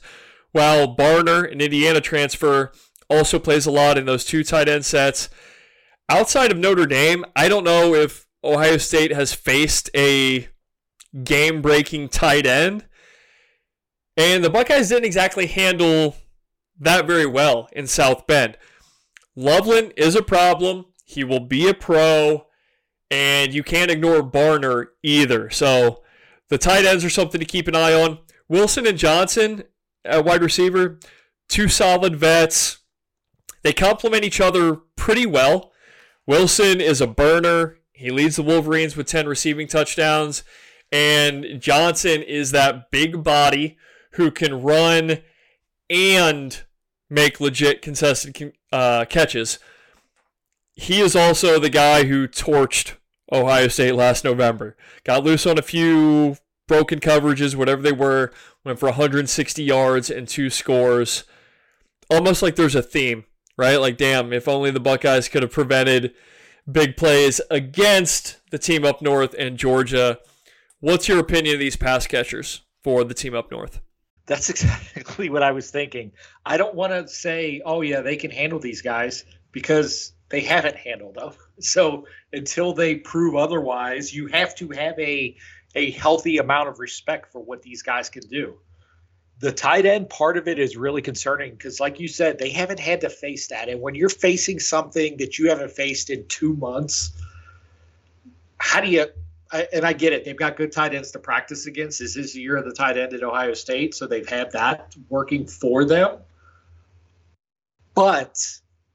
while Barner, an Indiana transfer, also plays a lot in those two tight end sets. Outside of Notre Dame, I don't know if Ohio State has faced a game breaking tight end. And the Buckeyes didn't exactly handle that very well in South Bend. Loveland is a problem. He will be a pro, and you can't ignore Barner either. So the tight ends are something to keep an eye on. Wilson and Johnson, a wide receiver, two solid vets. They complement each other pretty well. Wilson is a burner. He leads the Wolverines with 10 receiving touchdowns. And Johnson is that big body who can run and make legit contested uh, catches. He is also the guy who torched Ohio State last November. Got loose on a few broken coverages, whatever they were, went for 160 yards and two scores. Almost like there's a theme, right? Like, damn, if only the Buckeyes could have prevented big plays against the team up north and Georgia. What's your opinion of these pass catchers for the team up north? That's exactly what I was thinking. I don't want to say, oh, yeah, they can handle these guys because they haven't handled them. So until they prove otherwise, you have to have a, a healthy amount of respect for what these guys can do. The tight end part of it is really concerning because, like you said, they haven't had to face that. And when you're facing something that you haven't faced in two months, how do you I, and I get it. They've got good tight ends to practice against. This is the year of the tight end at Ohio State, so they've had that working for them. But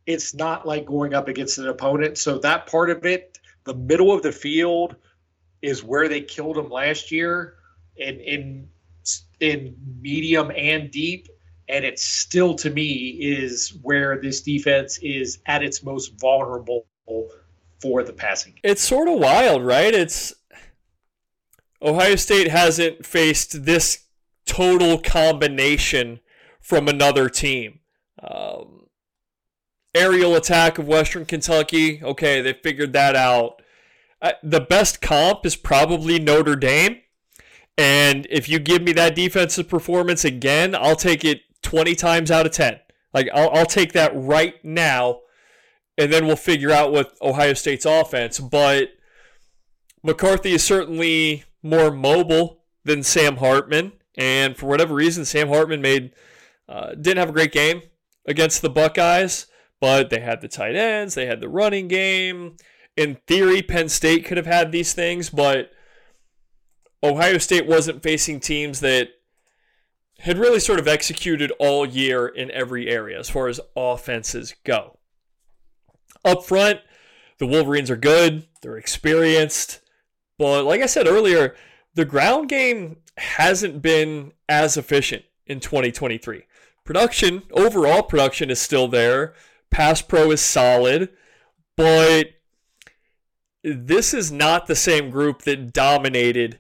it's not like going up against an opponent. So that part of it, the middle of the field, is where they killed them last year, in in in medium and deep. And it's still to me is where this defense is at its most vulnerable for the passing. It's sort of wild, right? It's Ohio State hasn't faced this total combination from another team. Um, aerial attack of Western Kentucky, okay, they figured that out. The best comp is probably Notre Dame. And if you give me that defensive performance again, I'll take it 20 times out of 10. Like, I'll, I'll take that right now, and then we'll figure out what Ohio State's offense. But McCarthy is certainly more mobile than Sam Hartman, and for whatever reason, Sam Hartman made uh, didn't have a great game against the Buckeyes, but they had the tight ends, they had the running game. In theory, Penn State could have had these things, but Ohio State wasn't facing teams that had really sort of executed all year in every area as far as offenses go. Up front, the Wolverines are good, they're experienced. But like I said earlier, the ground game hasn't been as efficient in 2023. Production, overall production is still there. Pass pro is solid, but this is not the same group that dominated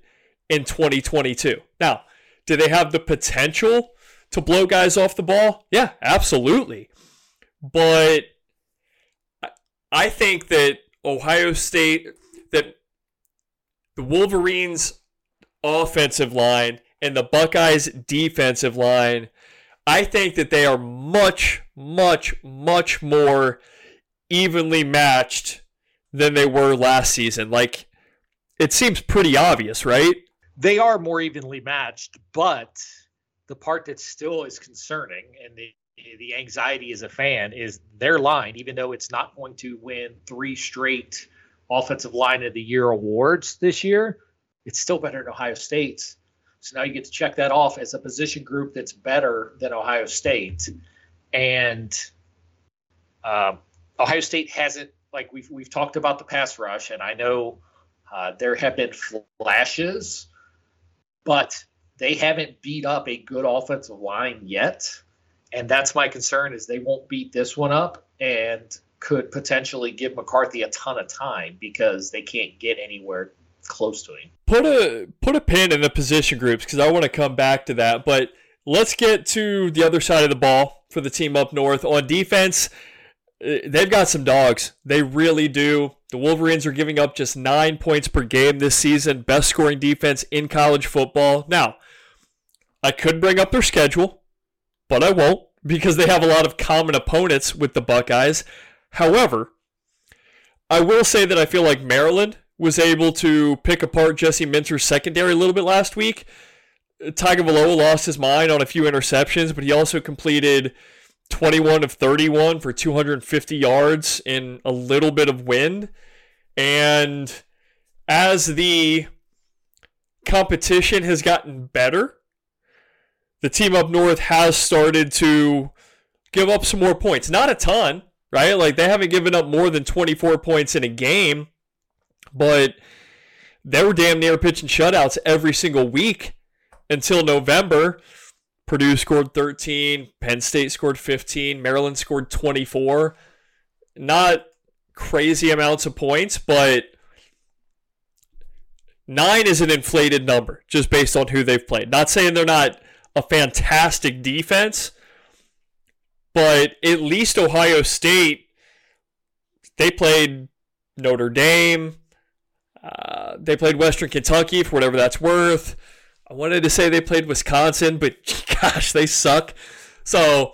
in 2022. Now, do they have the potential to blow guys off the ball? Yeah, absolutely. But I think that Ohio State, the Wolverines offensive line and the Buckeyes defensive line, I think that they are much, much, much more evenly matched than they were last season. Like, it seems pretty obvious, right? They are more evenly matched, but the part that still is concerning and the the anxiety as a fan is their line, even though it's not going to win three straight offensive line of the year awards this year, it's still better than Ohio State's. So now you get to check that off as a position group that's better than Ohio State. And um, Ohio State hasn't like we've we've talked about the pass rush, and I know uh, there have been flashes, but they haven't beat up a good offensive line yet. And that's my concern is they won't beat this one up, and could potentially give McCarthy a ton of time because they can't get anywhere close to him. Put a put a pin in the position groups because I want to come back to that. But let's get to the other side of the ball for the team up north on defense. Uh, they've got some dogs. They really do. The Wolverines are giving up just nine points per game this season, best scoring defense in college football. Now, I could bring up their schedule, but I won't because they have a lot of common opponents with the Buckeyes. However, I will say that I feel like Maryland was able to pick apart Jesse Minter's secondary a little bit last week. Tagovailoa lost his mind on a few interceptions, but he also completed 21 of 31 for 250 yards in a little bit of wind. And as the competition has gotten better, the team up north has started to give up some more points. Not a ton, right? Like they haven't given up more than 24 points in a game, but they were damn near pitching shutouts every single week until November. Purdue scored 13, Penn State scored 15, Maryland scored 24. Not crazy amounts of points, but nine is an inflated number just based on who they've played. Not saying they're not a fantastic defense, but at least Ohio State, they played Notre Dame. Uh, they played Western Kentucky for whatever that's worth. I wanted to say they played Wisconsin, but gosh, they suck. So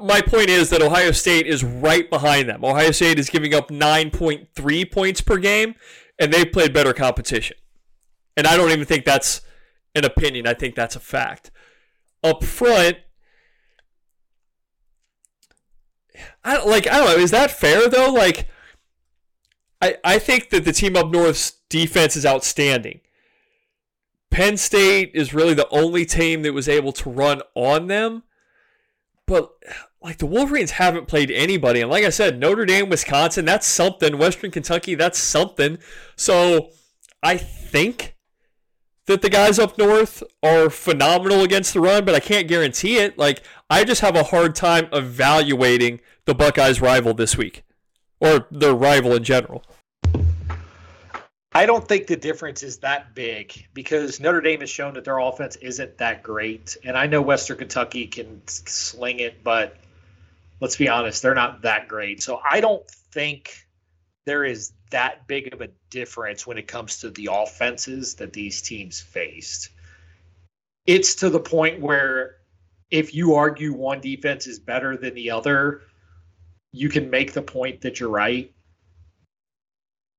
my point is that Ohio State is right behind them. Ohio State is giving up 9.3 points per game, and they've played better competition. And I don't even think that's an opinion. I think that's a fact. Up front, I like I don't know, is that fair though? Like I I think that the team up north's defense is outstanding. Penn State is really the only team that was able to run on them. But like the Wolverines haven't played anybody. And like I said, Notre Dame, Wisconsin, that's something. Western Kentucky, that's something. So I think that the guys up north are phenomenal against the run, but I can't guarantee it. Like I just have a hard time evaluating the Buckeyes rival this week. Or their rival in general. I don't think the difference is that big because Notre Dame has shown that their offense isn't that great. And I know Western Kentucky can sling it, but let's be honest, they're not that great. So I don't think there is that big of a difference when it comes to the offenses that these teams faced. It's to the point where if you argue one defense is better than the other, you can make the point that you're right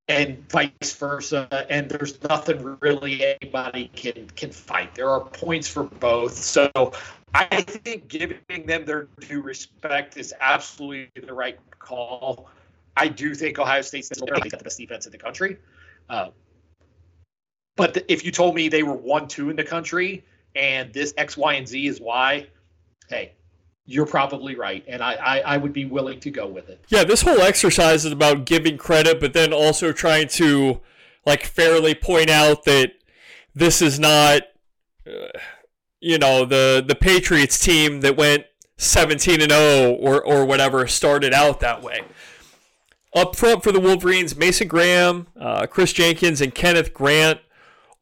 and vice versa. And there's nothing really anybody can can fight. There are points for both. So I think giving them their due respect is absolutely the right call. I do think Ohio State's got the best defense in the country. Uh, but the, if you told me they were one two in the country and this X, Y, and Z is why, hey, you're probably right, and I, I, I, would be willing to go with it. Yeah, this whole exercise is about giving credit, but then also trying to like fairly point out that this is not, uh, you know, the the Patriots team that went 17 and 0 or or whatever started out that way. Up front for the Wolverines, Mason Graham, uh, Kris Jenkins, and Kenneth Grant.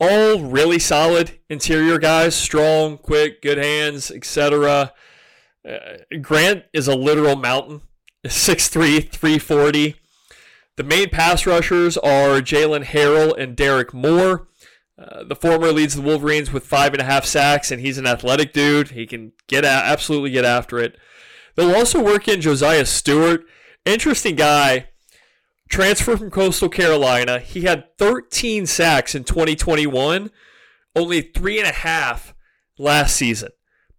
All really solid interior guys, strong, quick, good hands, etc. Uh, Grant is a literal mountain, 6'3", 340. The main pass rushers are Jaylen Harrell and Derrick Moore. Uh, the former leads the Wolverines with five and a half sacks, and he's an athletic dude. He can get a- absolutely get after it. They'll also work in Josiah Stewart, interesting guy. Transfer from Coastal Carolina. He had 13 sacks in 2021, only three and a half last season.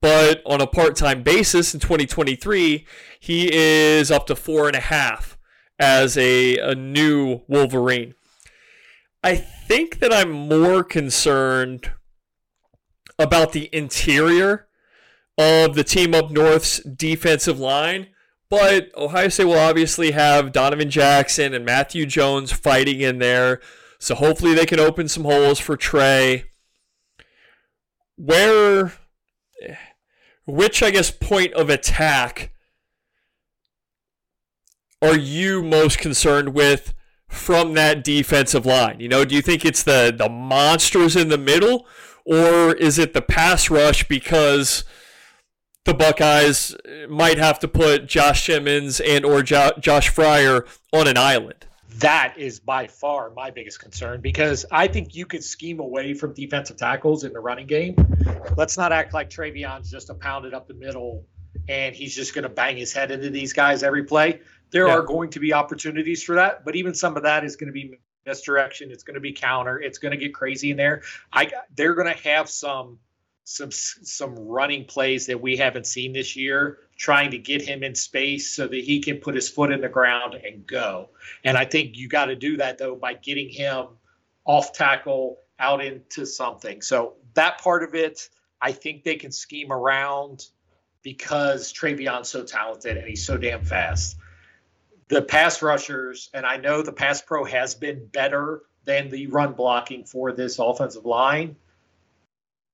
But on a part time basis in 2023, he is up to four and a half as a, a new Wolverine. I think that I'm more concerned about the interior of the team up north's defensive line. But Ohio State will obviously have Donovan Jackson and Matthew Jones fighting in there. So hopefully they can open some holes for Trey. Where which I guess point of attack are you most concerned with from that defensive line? You know, do you think it's the the monsters in the middle or is it the pass rush because the Buckeyes might have to put Josh Simmons and or jo- Josh Fryar on an island? That is by far my biggest concern because I think you could scheme away from defensive tackles in the running game. Let's not act like TreVeyon's just a pounded up the middle and he's just going to bang his head into these guys every play. There yeah. are going to be opportunities for that, but even some of that is going to be misdirection. It's going to be counter. It's going to get crazy in there. I they're going to have some some some running plays that we haven't seen this year, trying to get him in space so that he can put his foot in the ground and go. And I think you got to do that though by getting him off tackle out into something. So that part of it, I think they can scheme around because TreVeyon's so talented and he's so damn fast. The pass rushers, and I know the pass pro has been better than the run blocking for this offensive line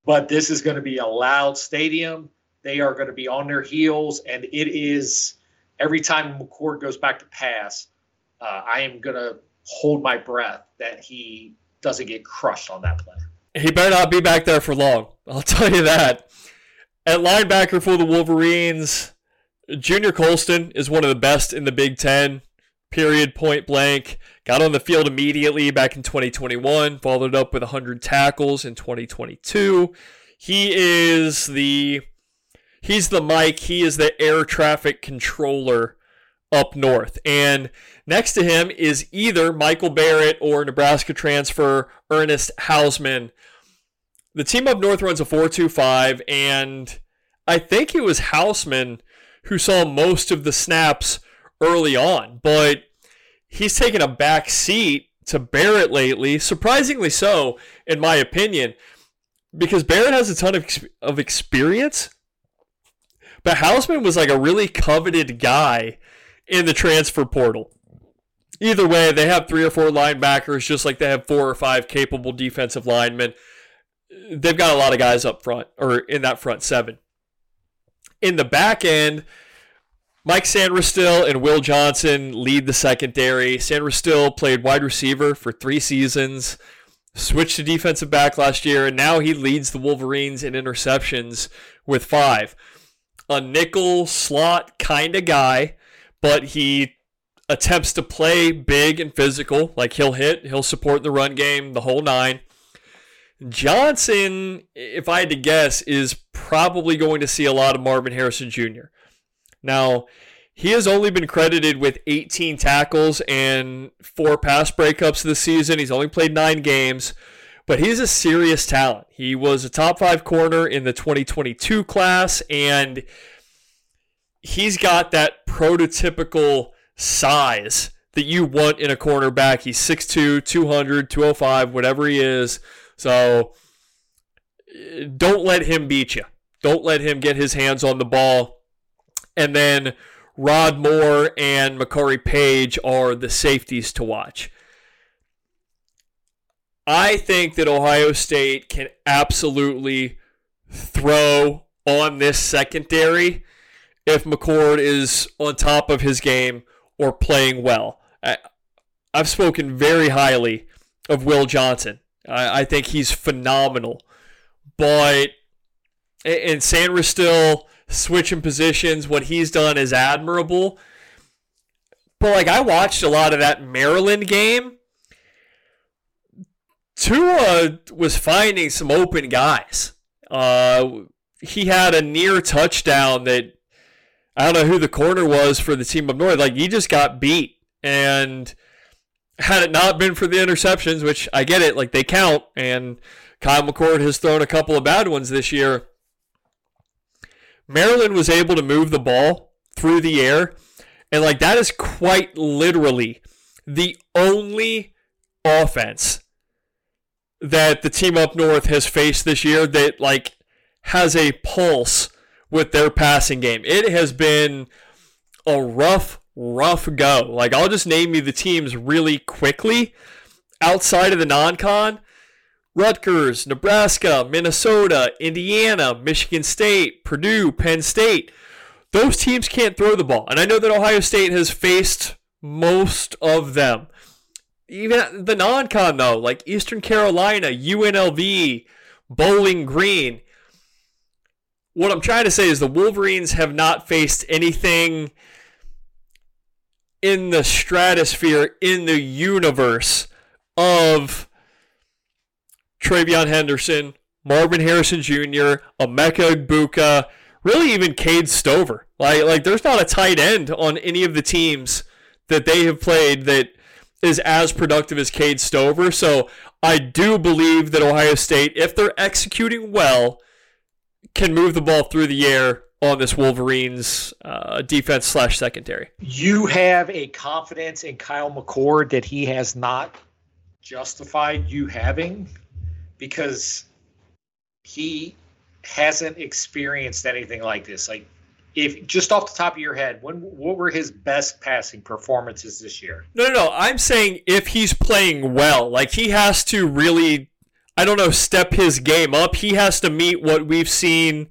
but this is going to be a loud stadium. They are going to be on their heels, and it is every time McCord goes back to pass, uh, I am going to hold my breath that he doesn't get crushed on that play. He better not be back there for long. I'll tell you that. At linebacker for the Wolverines, Junior Colson is one of the best in the Big Ten. Period, point blank. Got on the field immediately back in 2021, followed up with 100 tackles in 2022. He is the he's the Mike, he is the air traffic controller up north. And next to him is either Michael Barrett or Nebraska transfer Ernest Hausmann. The team up north runs a 4-2-5 and I think it was Hausmann who saw most of the snaps early on, but he's taken a back seat to Barrett lately, surprisingly so, in my opinion, because Barrett has a ton of, of experience. But Hausmann was like a really coveted guy in the transfer portal. Either way, they have three or four linebackers, just like they have four or five capable defensive linemen. They've got a lot of guys up front, or in that front seven. In the back end, Mike Sainristil and Will Johnson lead the secondary. Sainristil played wide receiver for three seasons, switched to defensive back last year, and now he leads the Wolverines in interceptions with five. A nickel slot kind of guy, but he attempts to play big and physical. Like he'll hit, he'll support the run game, the whole nine. Johnson, if I had to guess, is probably going to see a lot of Marvin Harrison Jr. Now, he has only been credited with 18 tackles and four pass breakups this season. He's only played nine games, but he's a serious talent. He was a top five corner in the 2022 class, and he's got that prototypical size that you want in a cornerback. He's 6'2, 200, 205, whatever he is. So don't let him beat you. Don't let him get his hands on the ball and then Rod Moore and Makari Paige are the safeties to watch. I think that Ohio State can absolutely throw on this secondary if McCord is on top of his game or playing well. I, have spoken very highly of Will Johnson. I, I think he's phenomenal. But, and Sainristil switching positions. What he's done is admirable. But like I watched a lot of that Maryland game. Tua was finding some open guys. Uh, he had a near touchdown that I don't know who the corner was for the team up north. Like he just got beat, and had it not been for the interceptions, which I get it, like they count, and Kyle McCord has thrown a couple of bad ones this year. Maryland was able to move the ball through the air. And like that is quite literally the only offense that the team up north has faced this year that like has a pulse with their passing game. It has been a rough, rough go. Like I'll just name you the teams really quickly outside of the non-con. Rutgers, Nebraska, Minnesota, Indiana, Michigan State, Purdue, Penn State. Those teams can't throw the ball. And I know that Ohio State has faced most of them. Even the non con, though, like Eastern Carolina, UNLV, Bowling Green. What I'm trying to say is the Wolverines have not faced anything in the stratosphere, in the universe of TreVeyon Henderson, Marvin Harrison Jr., Emeka Egbuka, really even Cade Stover. Like, like there's not a tight end on any of the teams that they have played that is as productive as Cade Stover. So I do believe that Ohio State, if they're executing well, can move the ball through the air on this Wolverines uh, defense slash secondary. You have a confidence in Kyle McCord that he has not justified you having because he hasn't experienced anything like this. Like, if just off the top of your head, when what were his best passing performances this year? No, no, no. I'm saying if he's playing well, like he has to really, I don't know, step his game up. He has to meet what we've seen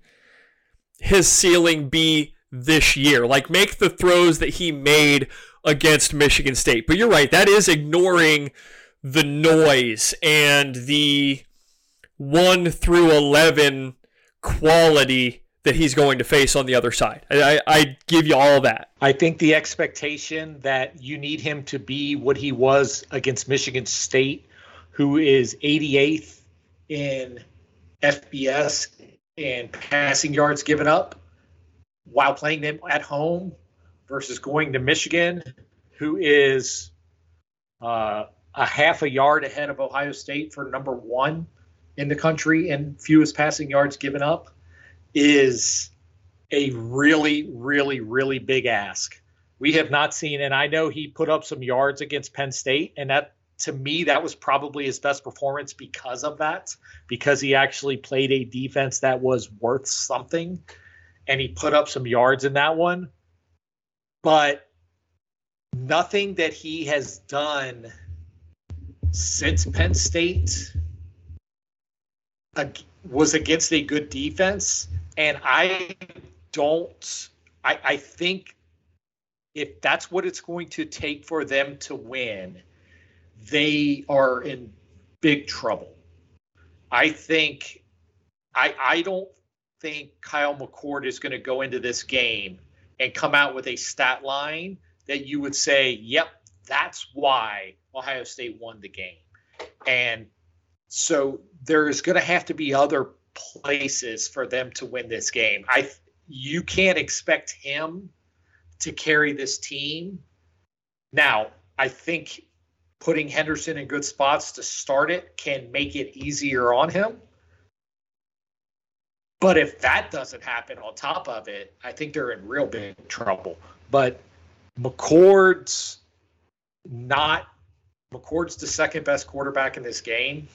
his ceiling be this year. Like make the throws that he made against Michigan State. But you're right, that is ignoring the noise and the 1 through 11 quality that he's going to face on the other side. I, I, give you all that. I think the expectation that you need him to be what he was against Michigan State, who is 88th in FBS and passing yards given up while playing them at home versus going to Michigan, who is uh, a half a yard ahead of Ohio State for number one in the country and fewest passing yards given up, is a really, really, really big ask. We have not seen, and I know he put up some yards against Penn State, and that to me, that was probably his best performance because of that, because he actually played a defense that was worth something and he put up some yards in that one. But nothing that he has done since Penn State was against a good defense. And I don't, I, I think if that's what it's going to take for them to win, they are in big trouble. I think I I don't think Kyle McCord is going to go into this game and come out with a stat line that you would say, "Yep, that's why Ohio State won the game." And so there's going to have to be other places for them to win this game. I you can't expect him to carry this team. Now, I think putting Henderson in good spots to start it can make it easier on him. But if that doesn't happen on top of it, I think they're in real big trouble. But McCord's not McCord's the second best quarterback in this game.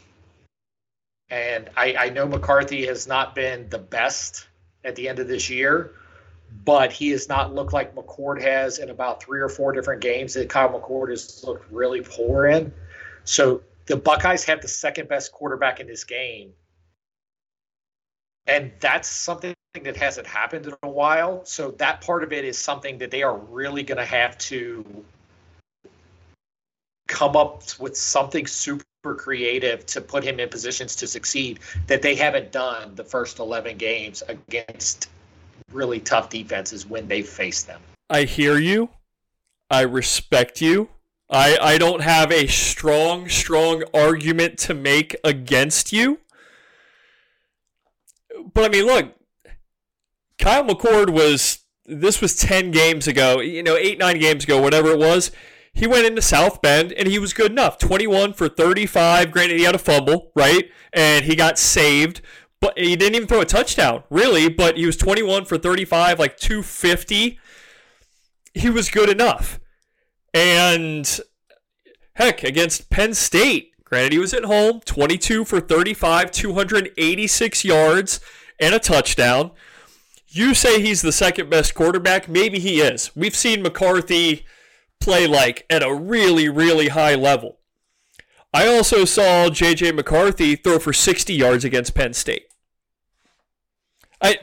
And I, I know McCarthy has not been the best at the end of this year, but he has not looked like McCord has in about three or four different games that Kyle McCord has looked really poor in. So the Buckeyes have the second best quarterback in this game. And that's something that hasn't happened in a while. So that part of it is something that they are really going to have to come up with something super creative to put him in positions to succeed that they haven't done the first 11 games against really tough defenses when they face them. I hear you. I respect you. I, I don't have a strong, strong argument to make against you. But I mean, look, Kyle McCord was, this was 10 games ago, you know, eight, nine games ago, whatever it was. He went into South Bend and he was good enough. 21 for 35. Granted, he had a fumble, right? And he got saved but he didn't even throw a touchdown, really. But he was 21 for 35, like 250. He was good enough. And heck, against Penn State, granted he was at home, 22 for 35, 286 yards, and a touchdown. You say he's the second best quarterback. Maybe he is. We've seen McCarthy play like at a really, really high level. I also saw J.J. McCarthy throw for 60 yards against Penn State. I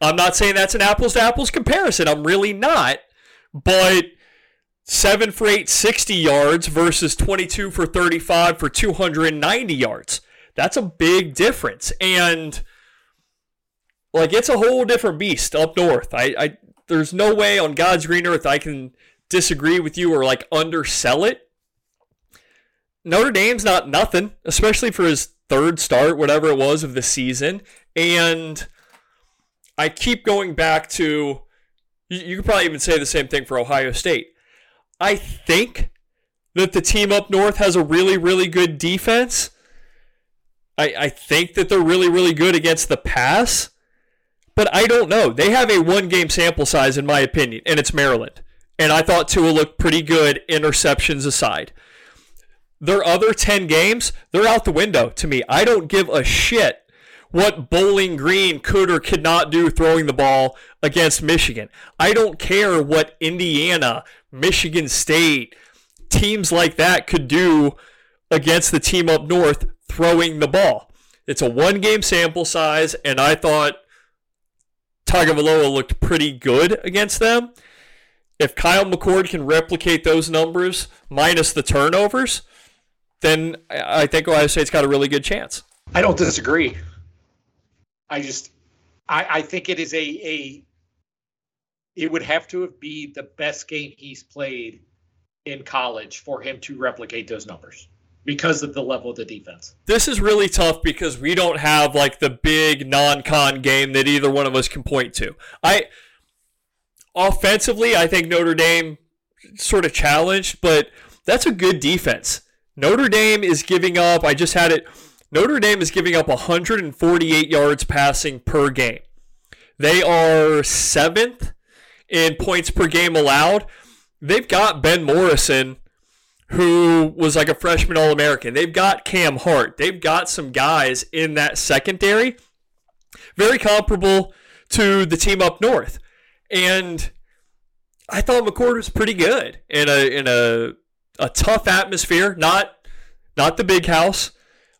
I'm not saying that's an apples to apples comparison. I'm really not. But seven for eight, 60 yards versus 22 for 35 for 290 yards. That's a big difference. And like it's a whole different beast up north. I, I there's no way on God's green earth I can disagree with you or like undersell it. Notre Dame's not nothing, especially for his third start, whatever it was of the season. And I keep going back to, you, could probably even say the same thing for Ohio State. I think that the team up north has a really, really good defense. I, I think that they're really, really good against the pass. But I don't know. They have a one game sample size, in my opinion, and it's Maryland. And I thought Tua looked pretty good, interceptions aside. Their other 10 games, they're out the window to me. I don't give a shit what Bowling Green could or could not do throwing the ball against Michigan. I don't care what Indiana, Michigan State, teams like that could do against the team up north throwing the ball. It's a one game sample size, and I thought Tagovailoa looked pretty good against them. If Kyle McCord can replicate those numbers minus the turnovers, then I think Ohio State's got a really good chance. I don't disagree. I just I, I think it is a a it would have to have be the best game he's played in college for him to replicate those numbers because of the level of the defense. This is really tough because we don't have like the big non-con game that either one of us can point to. I offensively, I think Notre Dame sort of challenged, but that's a good defense. Notre Dame is giving up, I just had it Notre Dame is giving up 148 yards passing per game. They are seventh in points per game allowed. They've got Ben Morrison, who was like a freshman All American. They've got Cam Hart. They've got some guys in that secondary, very comparable to the team up north. And I thought McCord was pretty good in a in a a tough atmosphere, not not the big house,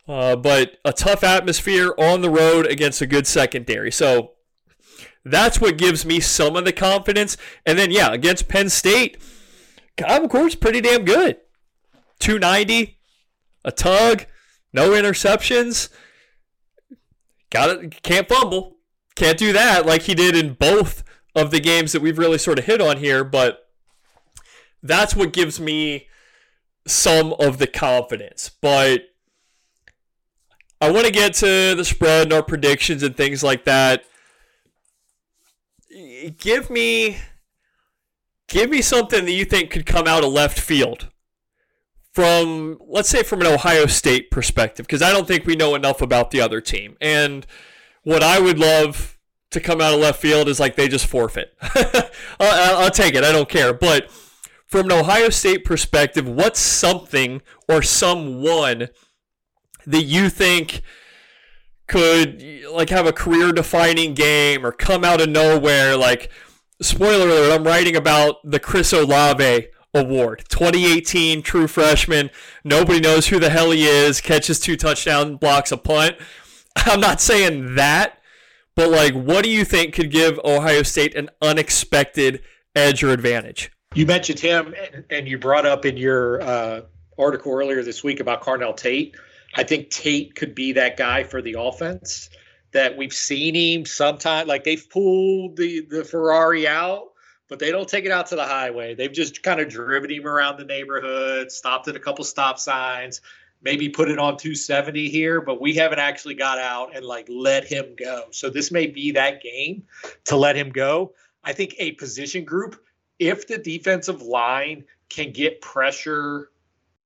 uh, but a tough atmosphere on the road against a good secondary. So that's what gives me some of the confidence. And then, yeah, against Penn State, Kyle McCord's pretty damn good. 290, a tug, no interceptions. Got it. Can't fumble. Can't do that like he did in both of the games that we've really sort of hit on here. But that's what gives me some of the confidence. But I want to get to the spread and our predictions and things like that. Give me give me something that you think could come out of left field from let's say from an Ohio State perspective because I don't think we know enough about the other team. And what I would love to come out of left field is like they just forfeit. I'll, I'll take it. I don't care. But from an Ohio State perspective, what's something or someone that you think could like have a career defining game or come out of nowhere like spoiler alert i'm writing about the chris olave award 2018 true freshman nobody knows who the hell he is catches two touchdown blocks a punt i'm not saying that but like what do you think could give ohio state an unexpected edge or advantage you mentioned him and you brought up in your uh, article earlier this week about carnell tate I think Tate could be that guy for the offense that we've seen him sometime. Like they've pulled the the Ferrari out, but they don't take it out to the highway. They've just kind of driven him around the neighborhood, stopped at a couple stop signs, maybe put it on 270 here, but we haven't actually got out and like let him go. So this may be that game to let him go. I think a position group, if the defensive line can get pressure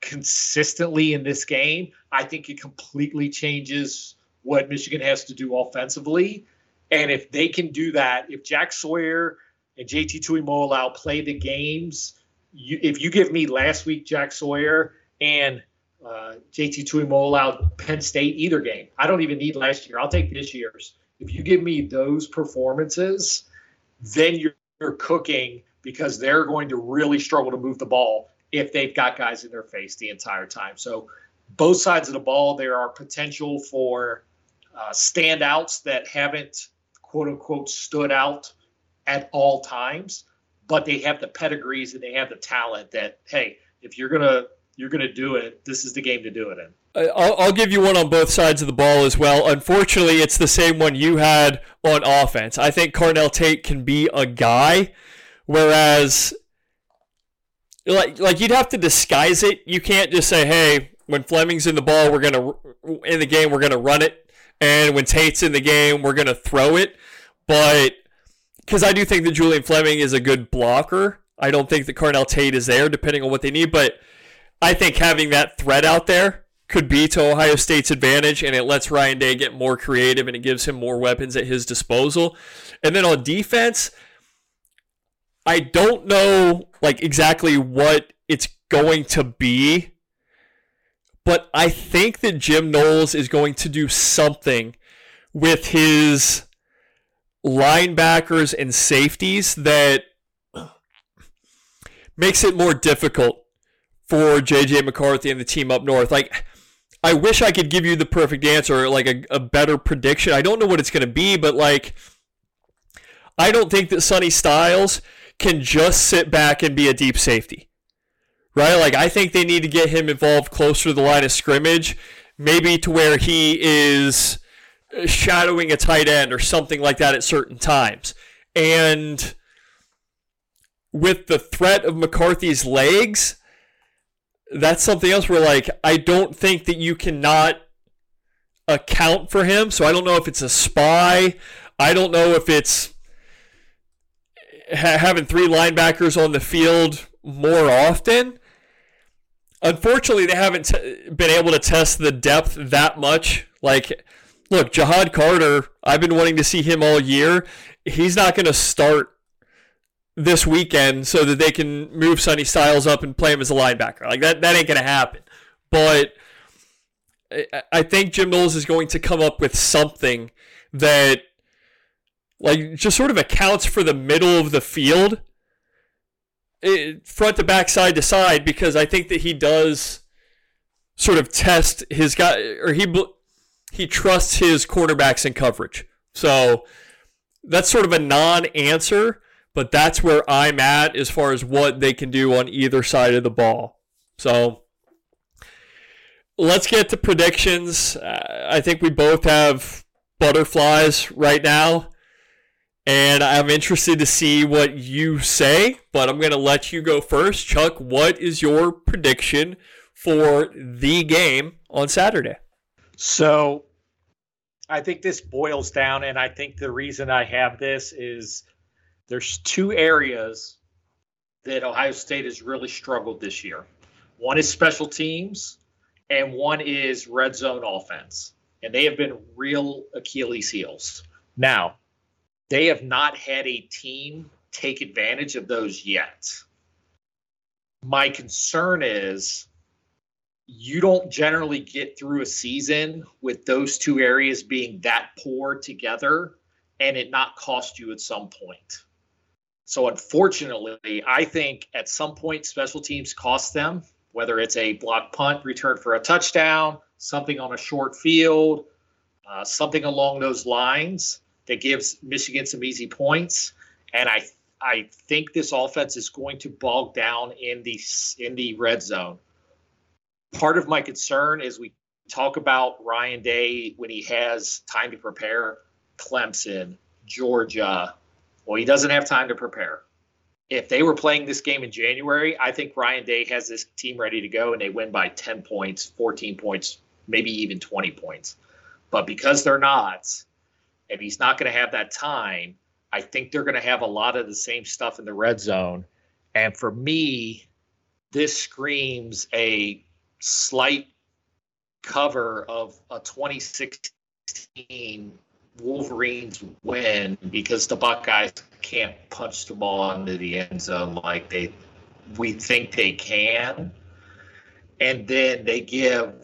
consistently in this game, I think it completely changes what Michigan has to do offensively. And if they can do that, if Jack Sawyer and JT Tuimoloau play the games, you, if you give me last week Jack Sawyer and uh, JT Tuimoloau Penn State either game, I don't even need last year. I'll take this year's. If you give me those performances, then you're, you're cooking because they're going to really struggle to move the ball if they've got guys in their face the entire time. So both sides of the ball, there are potential for uh, standouts that haven't quote unquote stood out at all times, but they have the pedigrees and they have the talent that hey, if you're gonna you're gonna do it, this is the game to do it in. I'll, I'll give you one on both sides of the ball as well. Unfortunately, it's the same one you had on offense. I think Carnell Tate can be a guy, whereas like like you'd have to disguise it. You can't just say, "Hey, when Fleming's in the ball, we're gonna in the game, we're gonna run it, and when Tate's in the game, we're gonna throw it." But because I do think that Julian Fleming is a good blocker, I don't think that Carnell Tate is there, depending on what they need. But I think having that threat out there could be to Ohio State's advantage, and it lets Ryan Day get more creative and it gives him more weapons at his disposal. And then on defense, I don't know like exactly what it's going to be, but I think that Jim Knowles is going to do something with his linebackers and safeties that makes it more difficult for JJ McCarthy and the team up north. Like, I wish I could give you the perfect answer, like a, a better prediction. I don't know what it's going to be, but like, I don't think that Sonny Styles can just sit back and be a deep safety. Right? Like, I think they need to get him involved closer to the line of scrimmage, maybe to where he is shadowing a tight end or something like that at certain times. And with the threat of McCarthy's legs, that's something else where, like, I don't think that you cannot account for him. So I don't know if it's a spy. I don't know if it's ha- having three linebackers on the field more often. Unfortunately, they haven't t- been able to test the depth that much. Like, look, Ja'Had Carter, I've been wanting to see him all year. He's not going to start this weekend so that they can move Sonny Styles up and play him as a linebacker. Like that, that ain't to happen. But I think Jim Knowles is going to come up with something that, like, just sort of accounts for the middle of the field, it, front to back, side to side, because I think that he does sort of test his guy, or he he trusts his quarterbacks in coverage. So that's sort of a non-answer but that's where I'm at as far as what they can do on either side of the ball. So let's get to predictions. Uh, I think we both have butterflies right now. And I'm interested to see what you say, but I'm going to let you go first. Chuck, what is your prediction for the game on Saturday? So I think this boils down, and I think the reason I have this is there's two areas that Ohio State has really struggled this year. One is special teams, and one is red zone offense. And they have been real Achilles heels. Now, they have not had a team take advantage of those yet. My concern is you don't generally get through a season with those two areas being that poor together and it not cost you at some point. So unfortunately, I think at some point special teams cost them, whether it's a block punt return for a touchdown, something on a short field, uh, something along those lines that gives Michigan some easy points. And I I think this offense is going to bog down in the in the red zone. Part of my concern is we talk about Ryan Day when he has time to prepare. Clemson, Georgia, well, he doesn't have time to prepare. If they were playing this game in January, I think Ryan Day has this team ready to go and they win by 10 points, 14 points, maybe even 20 points. But because they're not, and he's not going to have that time, I think they're going to have a lot of the same stuff in the red zone. And for me, this screams a slight cover of a 2016 Wolverines win because the Buckeyes can't punch the ball into the end zone like they we think they can. And then they give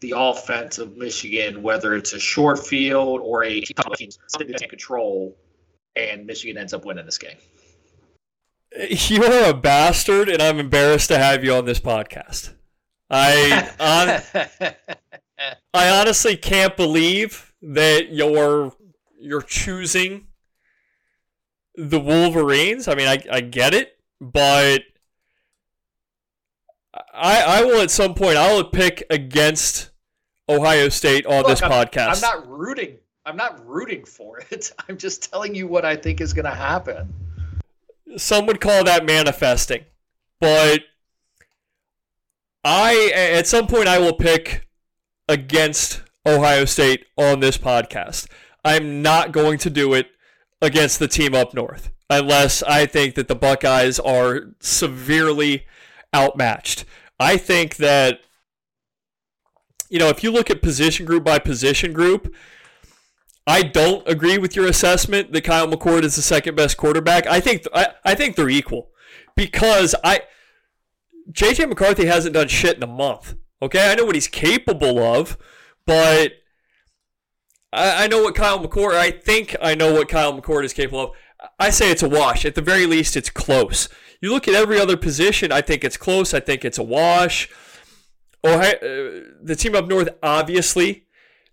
the offense of Michigan, whether it's a short field or a something they control, and Michigan ends up winning this game. You're a bastard, and I'm embarrassed to have you on this podcast. I on, I honestly can't believe that you're you're choosing the Wolverines. I mean, I, I get it, but I I will at some point I will pick against Ohio State on Look, this I'm, podcast. I'm not rooting. I'm not rooting for it. I'm just telling you what I think is going to happen. Some would call that manifesting, but I at some point I will pick against Ohio State on this podcast. I'm not going to do it against the team up north unless I think that the Buckeyes are severely outmatched. I think that you know, if you look at position group by position group, I don't agree with your assessment that Kyle McCord is the second best quarterback. I think I, I think they're equal because I JJ McCarthy hasn't done shit in a month. Okay, I know what he's capable of, but I, I know what Kyle McCord. I think I know what Kyle McCord is capable of. I say it's a wash. At the very least, it's close. You look at every other position. I think it's close. I think it's a wash. Ohio, uh, the team up north obviously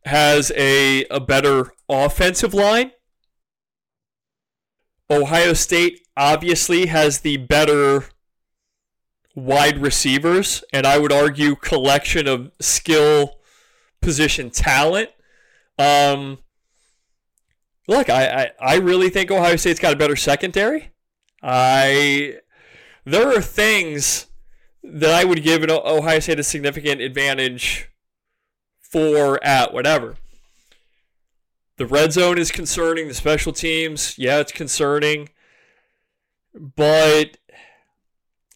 has a, a better offensive line. Ohio State obviously has the better wide receivers, and I would argue collection of skill position talent. Um, look, I, I, I really think Ohio State's got a better secondary. I there are things that I would give Ohio State a significant advantage for at whatever. The red zone is concerning. The special teams, yeah, it's concerning. But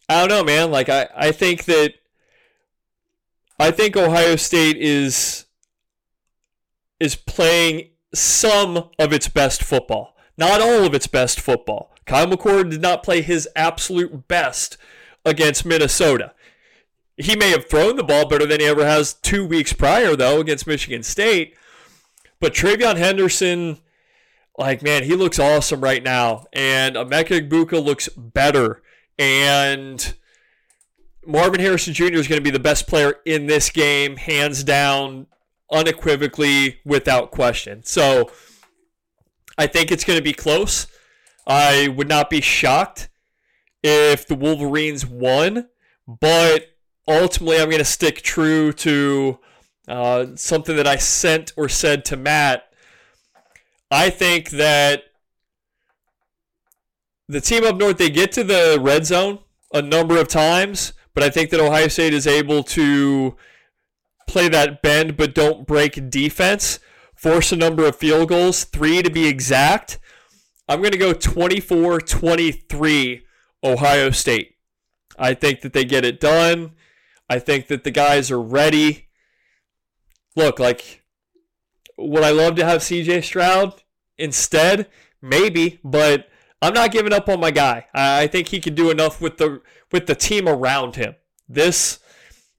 I don't know, man. Like I, I think that I think Ohio State is is playing some of its best football. Not all of its best football. Kyle McCord did not play his absolute best against Minnesota. He may have thrown the ball better than he ever has two weeks prior, though, against Michigan State. But TreVeyon Henderson, like, man, he looks awesome right now. And Emeka Egbuka looks better. And Marvin Harrison Jr. is going to be the best player in this game, hands down, unequivocally, without question. So I think it's going to be close. I would not be shocked if the Wolverines won, but ultimately I'm going to stick true to uh, something that I sent or said to Matt. I think that the team up north, they get to the red zone a number of times, but I think that Ohio State is able to play that bend but don't break defense, force a number of field goals, three to be exact. I'm going to go 24 23 Ohio State. I think that they get it done. I think that the guys are ready. Look, like, would I love to have CJ Stroud instead? Maybe, but I'm not giving up on my guy. I think he can do enough with the with the team around him. This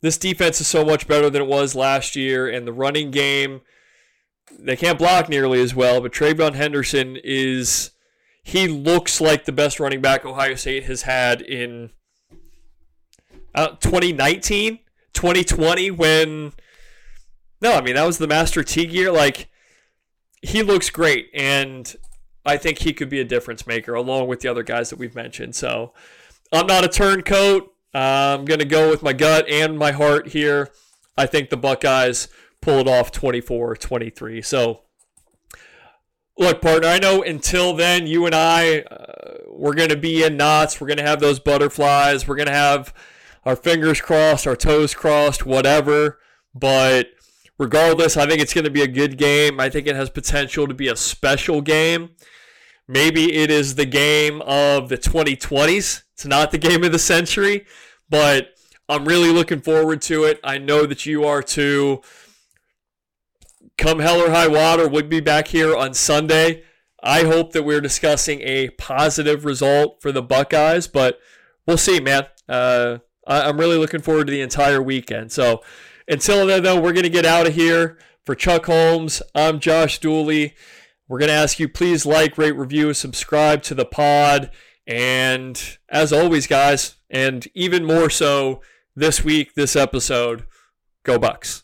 this defense is so much better than it was last year, and the running game they can't block nearly as well. But TreVeyon Henderson is he looks like the best running back Ohio State has had in uh, 2019, 2020 when no, I mean that was the Master Teague year. Like he looks great, and I think he could be a difference maker along with the other guys that we've mentioned. So I'm not a turncoat. I'm going to go with my gut and my heart here. I think the Buckeyes pull it off 24 23. So, look, partner, I know until then, you and I, uh, we're going to be in knots. We're going to have those butterflies. We're going to have our fingers crossed, our toes crossed, whatever. But regardless, I think it's going to be a good game. I think it has potential to be a special game. Maybe it is the game of the 2020s. It's not the game of the century, but I'm really looking forward to it. I know that you are too. Come hell or high water, we'll be back here on Sunday. I hope that we're discussing a positive result for the Buckeyes, but we'll see, man. Uh, I'm really looking forward to the entire weekend. So until then, though, we're going to get out of here. For Chuck Holmes, I'm Josh Dooley. We're going to ask you please like, rate, review, subscribe to the pod. And as always, guys, and even more so this week, this episode, go Bucks.